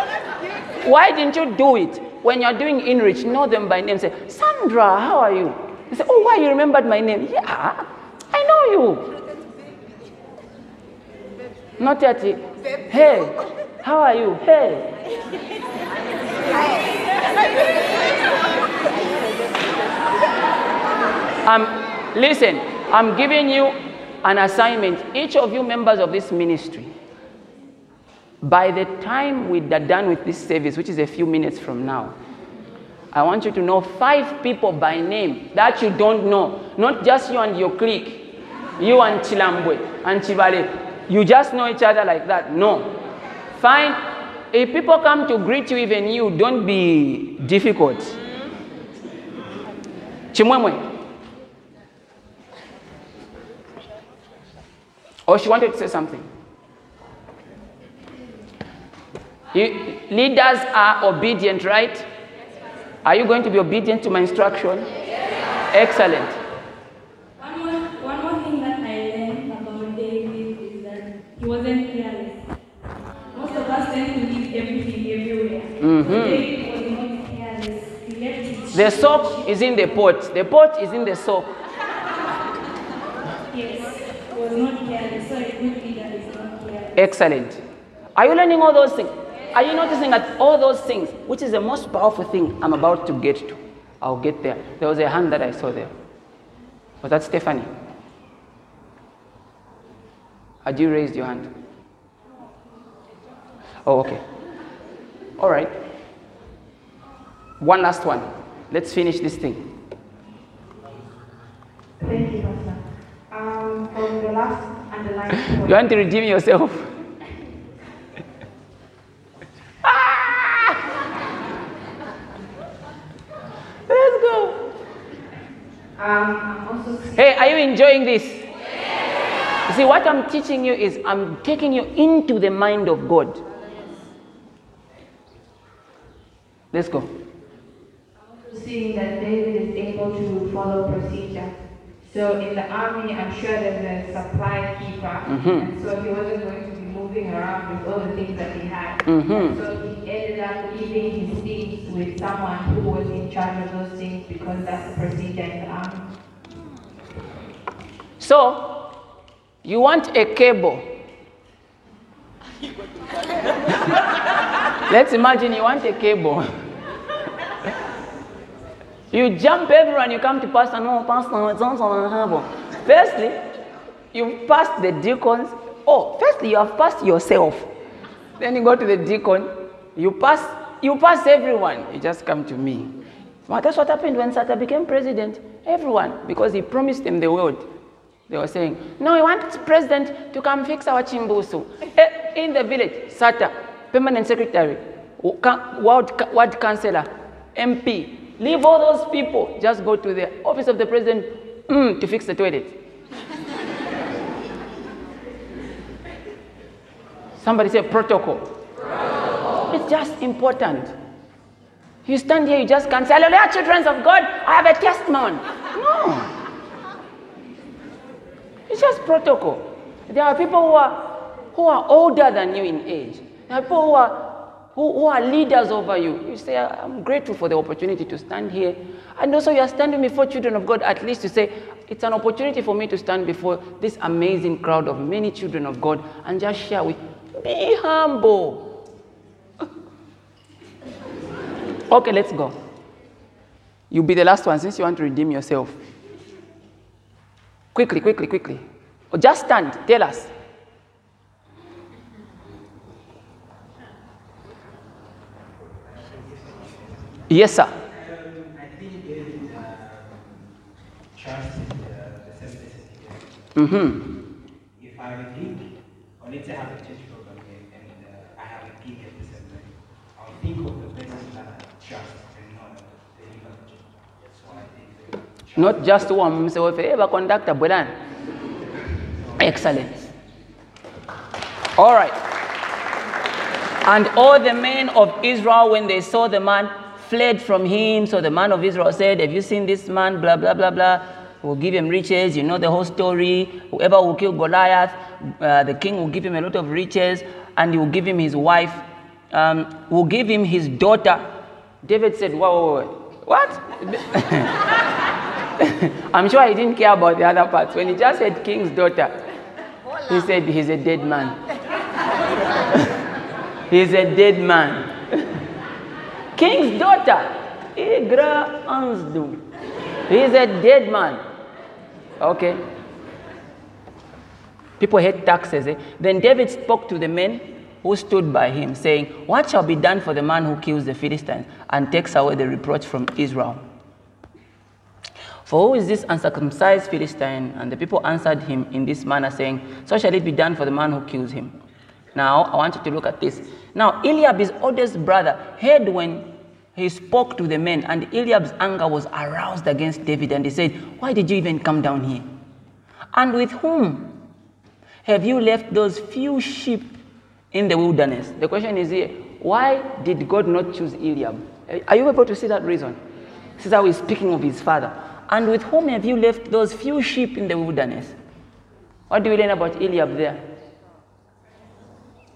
Why didn't you do it? When you're doing Enrich, know them by name. Say, Sandra, how are you? They say, oh, why you remembered my name? Yeah, I know you. Not yet. hey, how are you? Hey. Listen, I'm giving you an assignment. Each of you members of this ministry, by the time we are done with this service, which is a few minutes from now, I want you to know five people by name that you don't know. Not just you and your clique, you and Chilambwe and Chibale. You just know each other like that. No. Find, if people come to greet you, even you, don't be difficult. Chimwemwe. Or she wanted to say something. You, leaders are obedient, right? Are you going to be obedient to my instruction? Excellent. One more, one more thing that I learned about David is that he wasn't careless. Most of us tend to leave everything everywhere. Mhm. David was not careless. He left The soap is in the pot. The pot is in the soap. Yes, he was not careless. So a good leader is not careless. Excellent. Are you learning all those things? Are you noticing that all those things, which is the most powerful thing I'm about to get to? I'll get there. There was a hand that I saw there. Was that Stephanie? Had you raised your hand? Oh, okay. All right. One last one. Let's finish this thing. Thank you, Pastor. The last. You want to redeem yourself? Let's go. Um, I'm also Hey, are you enjoying this? You see, what I'm teaching you is I'm taking you into the mind of God. Let's go. to see seeing that David is able to follow procedure. So in the army, I'm sure there's a supply keeper, Mhm. and so he wasn't going to be moving around with all the things that he had. Mhm. And so he ended up leaving his things with someone who was in charge of those things because that's the procedure in the army. So, you want a cable. Let's imagine you want a cable. you jump everyone, you come to pastor, no, pastor, it's on on. Firstly, you pass the deacons. Oh, firstly, you have passed yourself. Then you go to the deacon, you pass, you pass everyone. You just come to me. Well, that's what happened when Sata became president. Everyone, because he promised them the world. They were saying, no, we want president to come fix our chimbusu. Eh, In the village, Sata, permanent secretary, world, ward, councillor, MP, leave all those people, just go to the office of the president mm, to fix the toilet. Somebody say protocol. It's just important. You stand here, you just can't say, Hallelujah, children of God, I have a testimony. No. It's just protocol. There are people who are, who are older than you in age. There are people who are, who, who are leaders over you. You say, I'm grateful for the opportunity to stand here. And also, you are standing before children of God, at least to say, it's an opportunity for me to stand before this amazing crowd of many children of God and just share with. Be humble. Okay, let's go. You'll be the last one since you want to redeem yourself. Quickly, quickly, quickly. Or just stand, tell us. Yes, sir. I think David uh, trust in the, the simplicity. Mm-hmm. If I think, or let's say I have a church program and uh, I have a gig at the same time, I'll think of the person that I trust and not the. So I think Not just one himself, ever conductor, Bolan. Excellent. All right. And all the men of Israel, when they saw the man, fled from him. So the man of Israel said, Have you seen this man? Blah, blah, blah, blah. We'll give him riches. You know the whole story. Whoever will kill Goliath, uh, the king will give him a lot of riches, and he will give him his wife, um, will give him his daughter. David said, Whoa, whoa, whoa. what? I'm sure he didn't care about the other parts. When he just said king's daughter, he said he's a dead man. he's a dead man. king's daughter, Igra Ansdu. He's a dead man. Okay. People hate taxes. Eh? Then David spoke to the men who stood by him, saying, What shall be done for the man who kills the Philistines and takes away the reproach from Israel? For who is this uncircumcised Philistine? And the people answered him in this manner, saying, So shall it be done for the man who kills him. Now, I want you to look at this. Now, Eliab, his oldest brother, heard when he spoke to the men, and Eliab's anger was aroused against David, and he said, Why did you even come down here? And with whom have you left those few sheep in the wilderness? The question is here, why did God not choose Eliab? Are you able to see that reason? This is how he's speaking of his father. And with whom have you left those few sheep in the wilderness? What do we learn about Eliab there?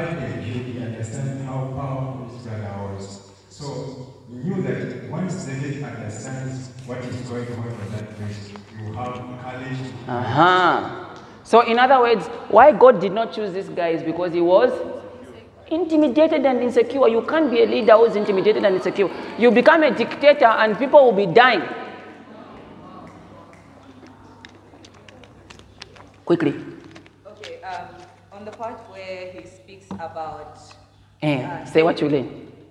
a view, he understand how powerful his brother was. So he knew that once David understands what is going on in that place. You have courage Uh-huh. So, in other words, why God did not choose this guy is because he was intimidated and insecure. You can't be a leader who's intimidated and insecure. You become a dictator and people will be dying. Quickly. Okay, um, on the part where he speaks about Eh, uh, say what you learn.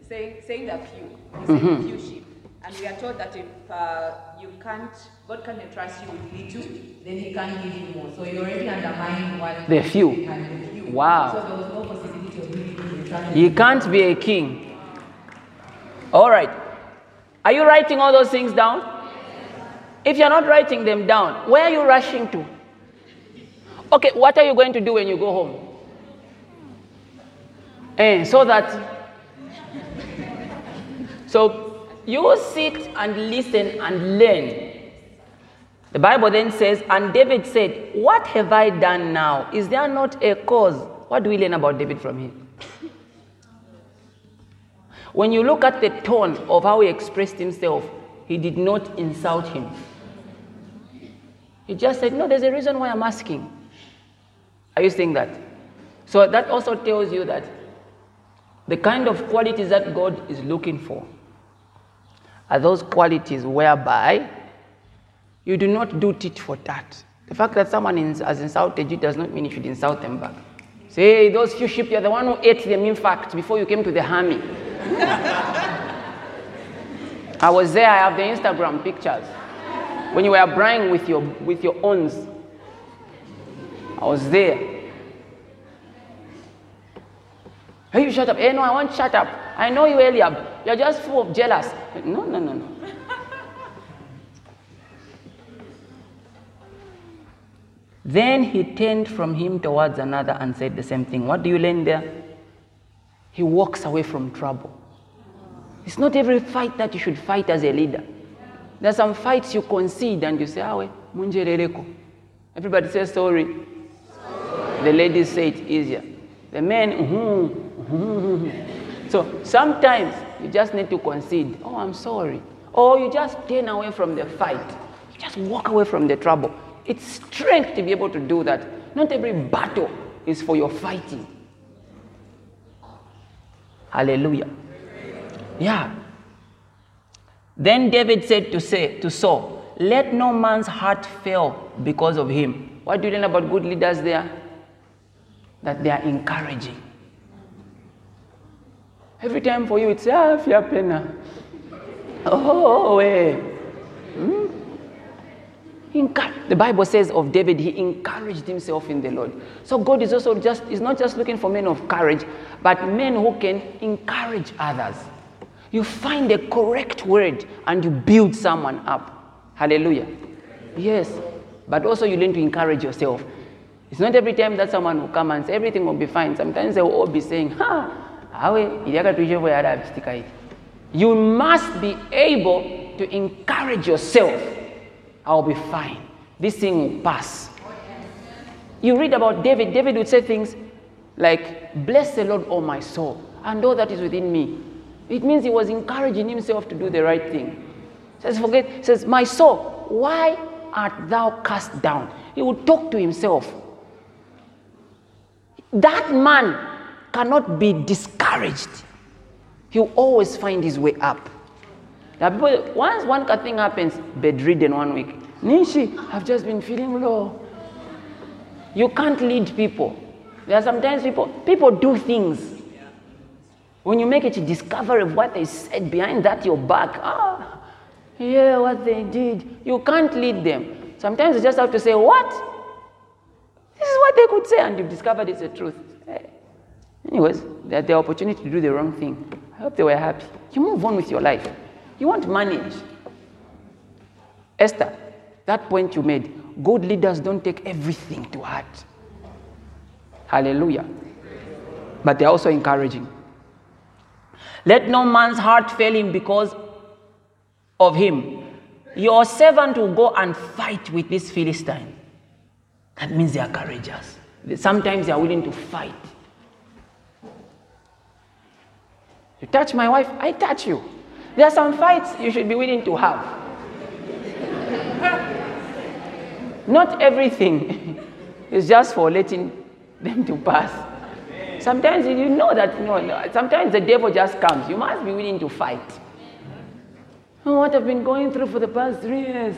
saying saying the few, said Mhm. few sheep, and we are told that if uh, you can't, God can't entrust you with little, then He can't give you more. So you already undermine what The few. few. Wow. So there was no possibility of really being entrusted. He can't be a king. All right. Are you writing all those things down? If you're not writing them down, where are you rushing to? Okay, what are you going to do when you go home? Eh, so that. So you sit and listen and learn. The Bible then says, and David said, What have I done now? Is there not a cause? What do we learn about David from him? When you look at the tone of how he expressed himself, he did not insult him. He just said, No, there's a reason why I'm asking. Are you saying that? So that also tells you that the kind of qualities that God is looking for are those qualities whereby you do not do tit for tat. The fact that someone has insulted you does not mean you should insult them back. Say, those few sheep, you're the one who ate them, in fact, before you came to the army. I was there, I have the Instagram pictures. When you were braying with your, with your owns, I was there. Hey, you shut up. Hey, no, I won't shut up. I know you, Eliab. You're just full of jealous. No, no, no, no. Then he turned from him towards another and said the same thing. What do you learn there? He walks away from trouble. It's not every fight that you should fight as a leader. There are some fights you concede and you say, Awe, munjereleko. Everybody says sorry. The ladies say it easier. The men, "Mhm, mhm." so sometimes you just need to concede, oh, I'm sorry. Or you just turn away from the fight. You just walk away from the trouble. It's strength to be able to do that. Not every battle is for your fighting. Hallelujah. Yeah. Then David said to say to Saul, Let no man's heart fail because of him. What do you learn about good leaders there? That they are encouraging. Every time for you, it's ah, fear pena. Oh, eh. Hmm? The Bible says of David, he encouraged himself in the Lord. So God is also just is not just looking for men of courage, but men who can encourage others. You find the correct word and you build someone up. Hallelujah. Yes. But also you learn to encourage yourself. It's not every time that someone will come and say everything will be fine. Sometimes they will all be saying, Ha, You must be able to encourage yourself. I'll be fine. This thing will pass. You read about David, David would say things like, Bless the Lord, O my soul, and all that is within me. It means he was encouraging himself to do the right thing. Says, forget, says, My soul, why art thou cast down? He would talk to himself. That man cannot be discouraged. He'll always find his way up. Are people, once one thing happens, bedridden one week. Nishi, I've just been feeling low. You can't lead people. There are sometimes people, people do things. When you make it a discovery of what they said behind that your back, ah, yeah, what they did, you can't lead them. Sometimes you just have to say, what? This is what they could say, and you've discovered it's the truth. Anyways, they had the opportunity to do the wrong thing. I hope they were happy. You move on with your life. You won't manage. Esther, that point you made, good leaders don't take everything to heart. Hallelujah. But they're also encouraging. Let no man's heart fail him because of him. Your servant will go and fight with this Philistine. That means they are courageous. Sometimes they are willing to fight. You touch my wife, I touch you. There are some fights you should be willing to have. Not everything is just for letting them to pass. Sometimes you know that, no, sometimes the devil just comes. You must be willing to fight. Oh, what I've been going through for the past three years.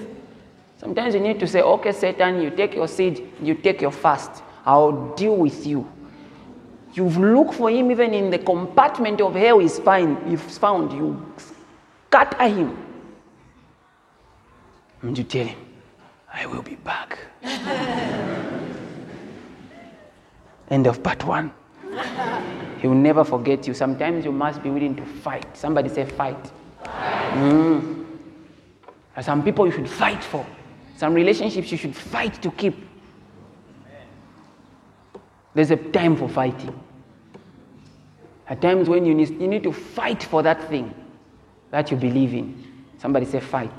Sometimes you need to say, okay, Satan, you take your seed, you take your fast. I'll deal with you. You've looked for him even in the compartment of hell he's found, he's found. You scatter him. And you tell him, I will be back. End of part one. He will never forget you. Sometimes you must be willing to fight. Somebody say, fight. Mm. There are some people you should fight for, some relationships you should fight to keep. There's a time for fighting. At times when you need, you need to fight for that thing that you believe in. Somebody say, fight.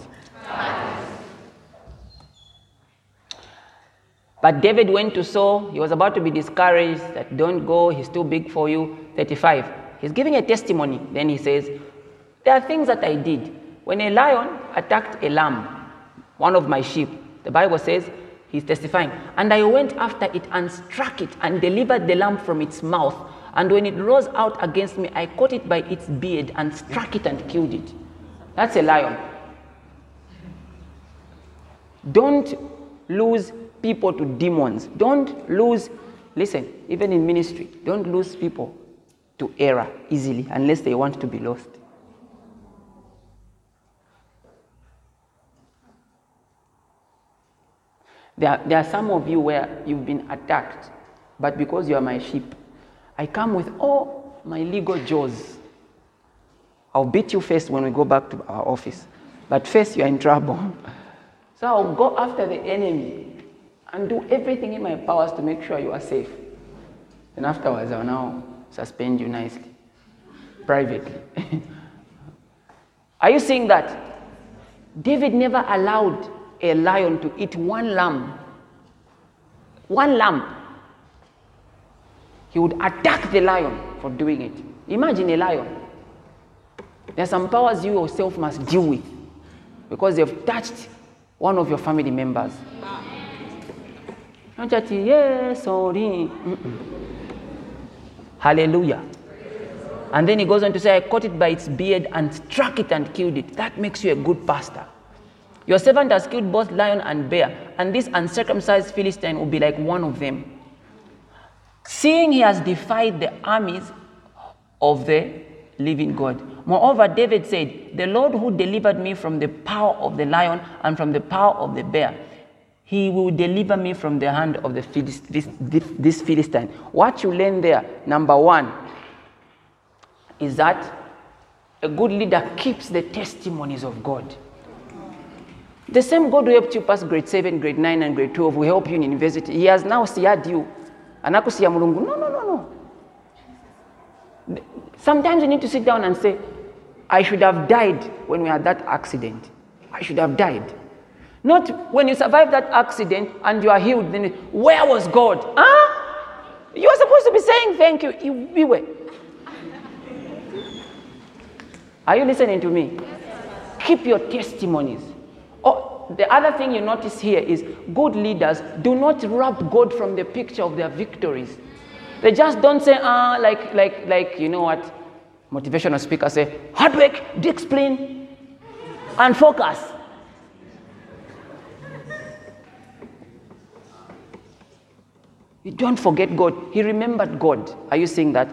But David went to Saul. He was about to be discouraged that don't go, he's too big for you. 35. He's giving a testimony. Then he says, There are things that I did. When a lion attacked a lamb, one of my sheep, the Bible says, he's testifying, and I went after it and struck it and delivered the lamb from its mouth. And when it rose out against me, I caught it by its beard and struck it and killed it. That's a lion. Don't lose people to demons. Don't lose, listen, even in ministry, don't lose people to error easily unless they want to be lost. There, there are some of you where you've been attacked, but because you are my sheep, I come with all my legal jaws. I'll beat you first when we go back to our office, but first you're in trouble. So I'll go after the enemy and do everything in my powers to make sure you are safe. And afterwards, I'll now suspend you nicely, privately. are you seeing that? David never allowed a lion to eat one lamb. One lamb. He would attack the lion for doing it. Imagine a lion. There are some powers you yourself must deal with because they've touched one of your family members. Yes, sorry. Hallelujah. And then he goes on to say, I caught it by its beard and struck it and killed it. That makes you a good pastor. Your servant has killed both lion and bear, and this uncircumcised Philistine will be like one of them. Seeing he has defied the armies of the living God. Moreover, David said, The Lord who delivered me from the power of the lion and from the power of the bear, he will deliver me from the hand of the Philist- this, this, this Philistine. What you learn there, number one, is that a good leader keeps the testimonies of God. The same God who helped you pass grade 7, grade 9, and grade 12 will help you in university. He has now seared you. Anakusiya mulungu. No, no, no, no. Sometimes you need to sit down and say, I should have died when we had that accident. I should have died. Not when you survive that accident and you are healed, then where was God? Huh? You are supposed to be saying thank you. We were. Are you listening to me? Keep your testimonies. Oh, the other thing you notice here is good leaders do not rob God from the picture of their victories. They just don't say, ah, like, like, like, you know what? Motivational speakers say, hard work, discipline, and focus. You don't forget God. He remembered God. Are you seeing that?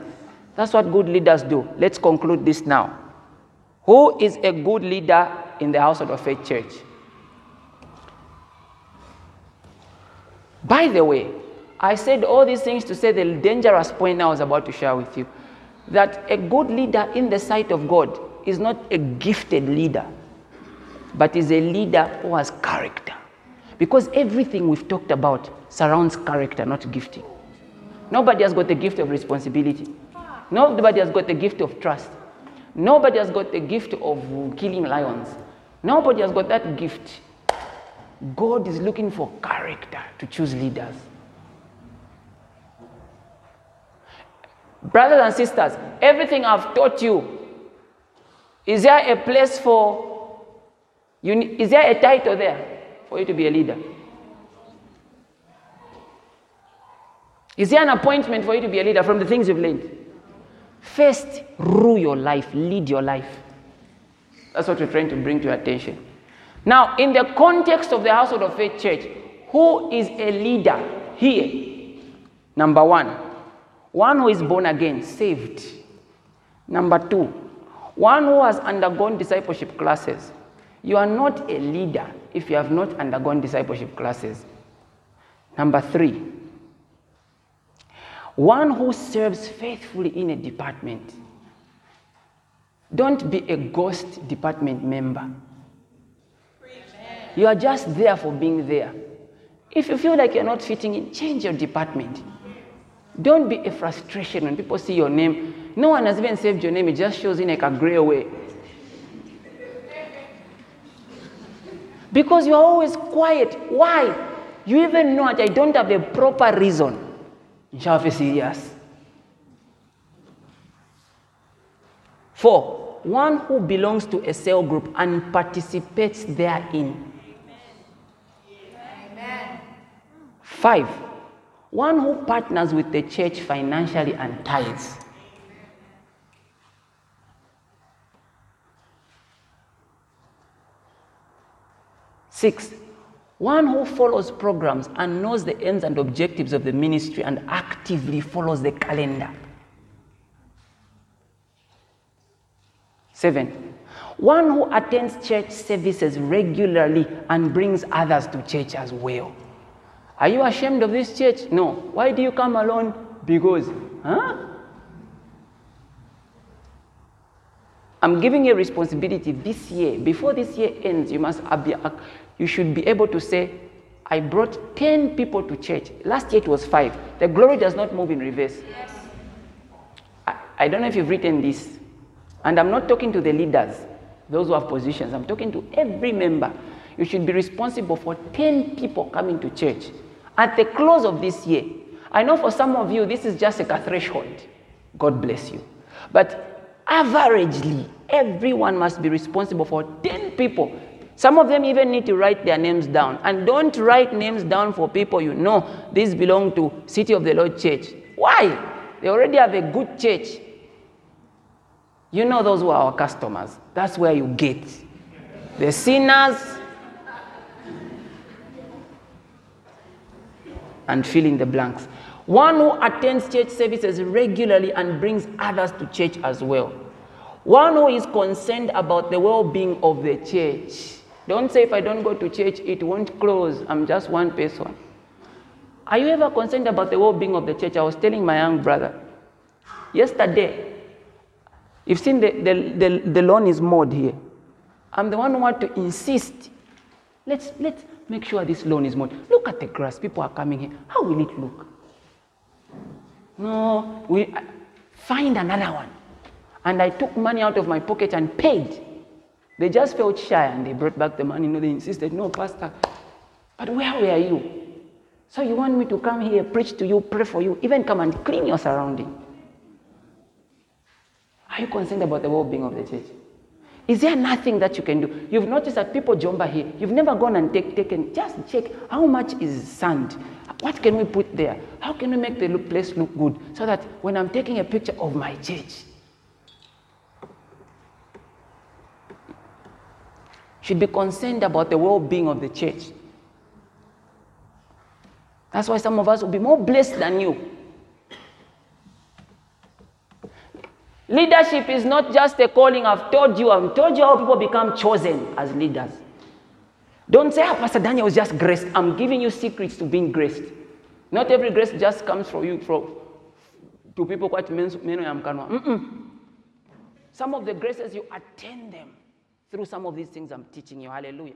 That's what good leaders do. Let's conclude this now. Who is a good leader in the household of faith church? By the way, I said all these things to say the dangerous point I was about to share with you that a good leader in the sight of God is not a gifted leader, but is a leader who has character. Because everything we've talked about surrounds character, not gifting. Nobody has got the gift of responsibility. Nobody has got the gift of trust. Nobody has got the gift of killing lions. Nobody has got that gift. God is looking for character to choose leaders. Brothers and sisters, everything I've taught you, is there a place for you? Is there a title there for you to be a leader? Is there an appointment for you to be a leader from the things you've learned? First, rule your life, lead your life. That's what we're trying to bring to your attention. Now, in the context of the household of faith church, who is a leader here? Number one, one who is born again, saved. Number two, one who has undergone discipleship classes. You are not a leader if you have not undergone discipleship classes. Number three, one who serves faithfully in a department. Don't be a ghost department member. You are just there for being there. If you feel like you're not fitting in, change your department. Don't be a frustration when people see your name. No one has even saved your name, it just shows in like a gray way. Because you are always quiet. Why? You even know that I don't have a proper reason. Nshave serious. Four, one who belongs to a cell group and participates therein. Five, one who partners with the church financially and tithes. Six, one who follows programs and knows the ends and objectives of the ministry and actively follows the calendar. Seven, one who attends church services regularly and brings others to church as well. Are you ashamed of this church? No. Why do you come alone? Because, huh? I'm giving you a responsibility this year. Before this year ends, you must be, uh, you should be able to say, I brought 10 people to church. Last year it was five. The glory does not move in reverse. Yes. I, I don't know if you've written this. And I'm not talking to the leaders, those who have positions. I'm talking to every member. You should be responsible for 10 people coming to church. At the close of this year, I know for some of you this is just like a threshold. God bless you. But averagely, everyone must be responsible for 10 people. Some of them even need to write their names down. And don't write names down for people you know. These belong to City of the Lord Church. Why? They already have a good church. You know those who are our customers. That's where you get. The sinners and fill in the blanks. One who attends church services regularly and brings others to church as well. One who is concerned about the well being of the church. Don't say, if I don't go to church, it won't close. I'm just one person. Are you ever concerned about the well being of the church? I was telling my young brother yesterday, you've seen the, the, the, the lawn is mowed here. I'm the one who want to insist. Let's, let's make sure this lawn is mowed. Look at the grass. People are coming here. How will it look? No, we find another one. And I took money out of my pocket and paid. They just felt shy and they brought back the money. No, they insisted, no, Pastor, but where were you? So you want me to come here, preach to you, pray for you, even come and clean your surrounding? Are you concerned about the well-being of the church? Is there nothing that you can do? You've noticed that people jump here. You've never gone and take, taken, just check how much is sand. What can we put there? How can we make the place look good so that when I'm taking a picture of my church, should be concerned about the well-being of the church. That's why some of us will be more blessed than you. Leadership is not just a calling. I've told you, I've told you how people become chosen as leaders. Don't say, oh, Pastor Daniel was just graced. I'm giving you secrets to being graced. Not every grace just comes from you from, to people quite many am Some of the graces you attend them through some of these things I'm teaching you. Hallelujah.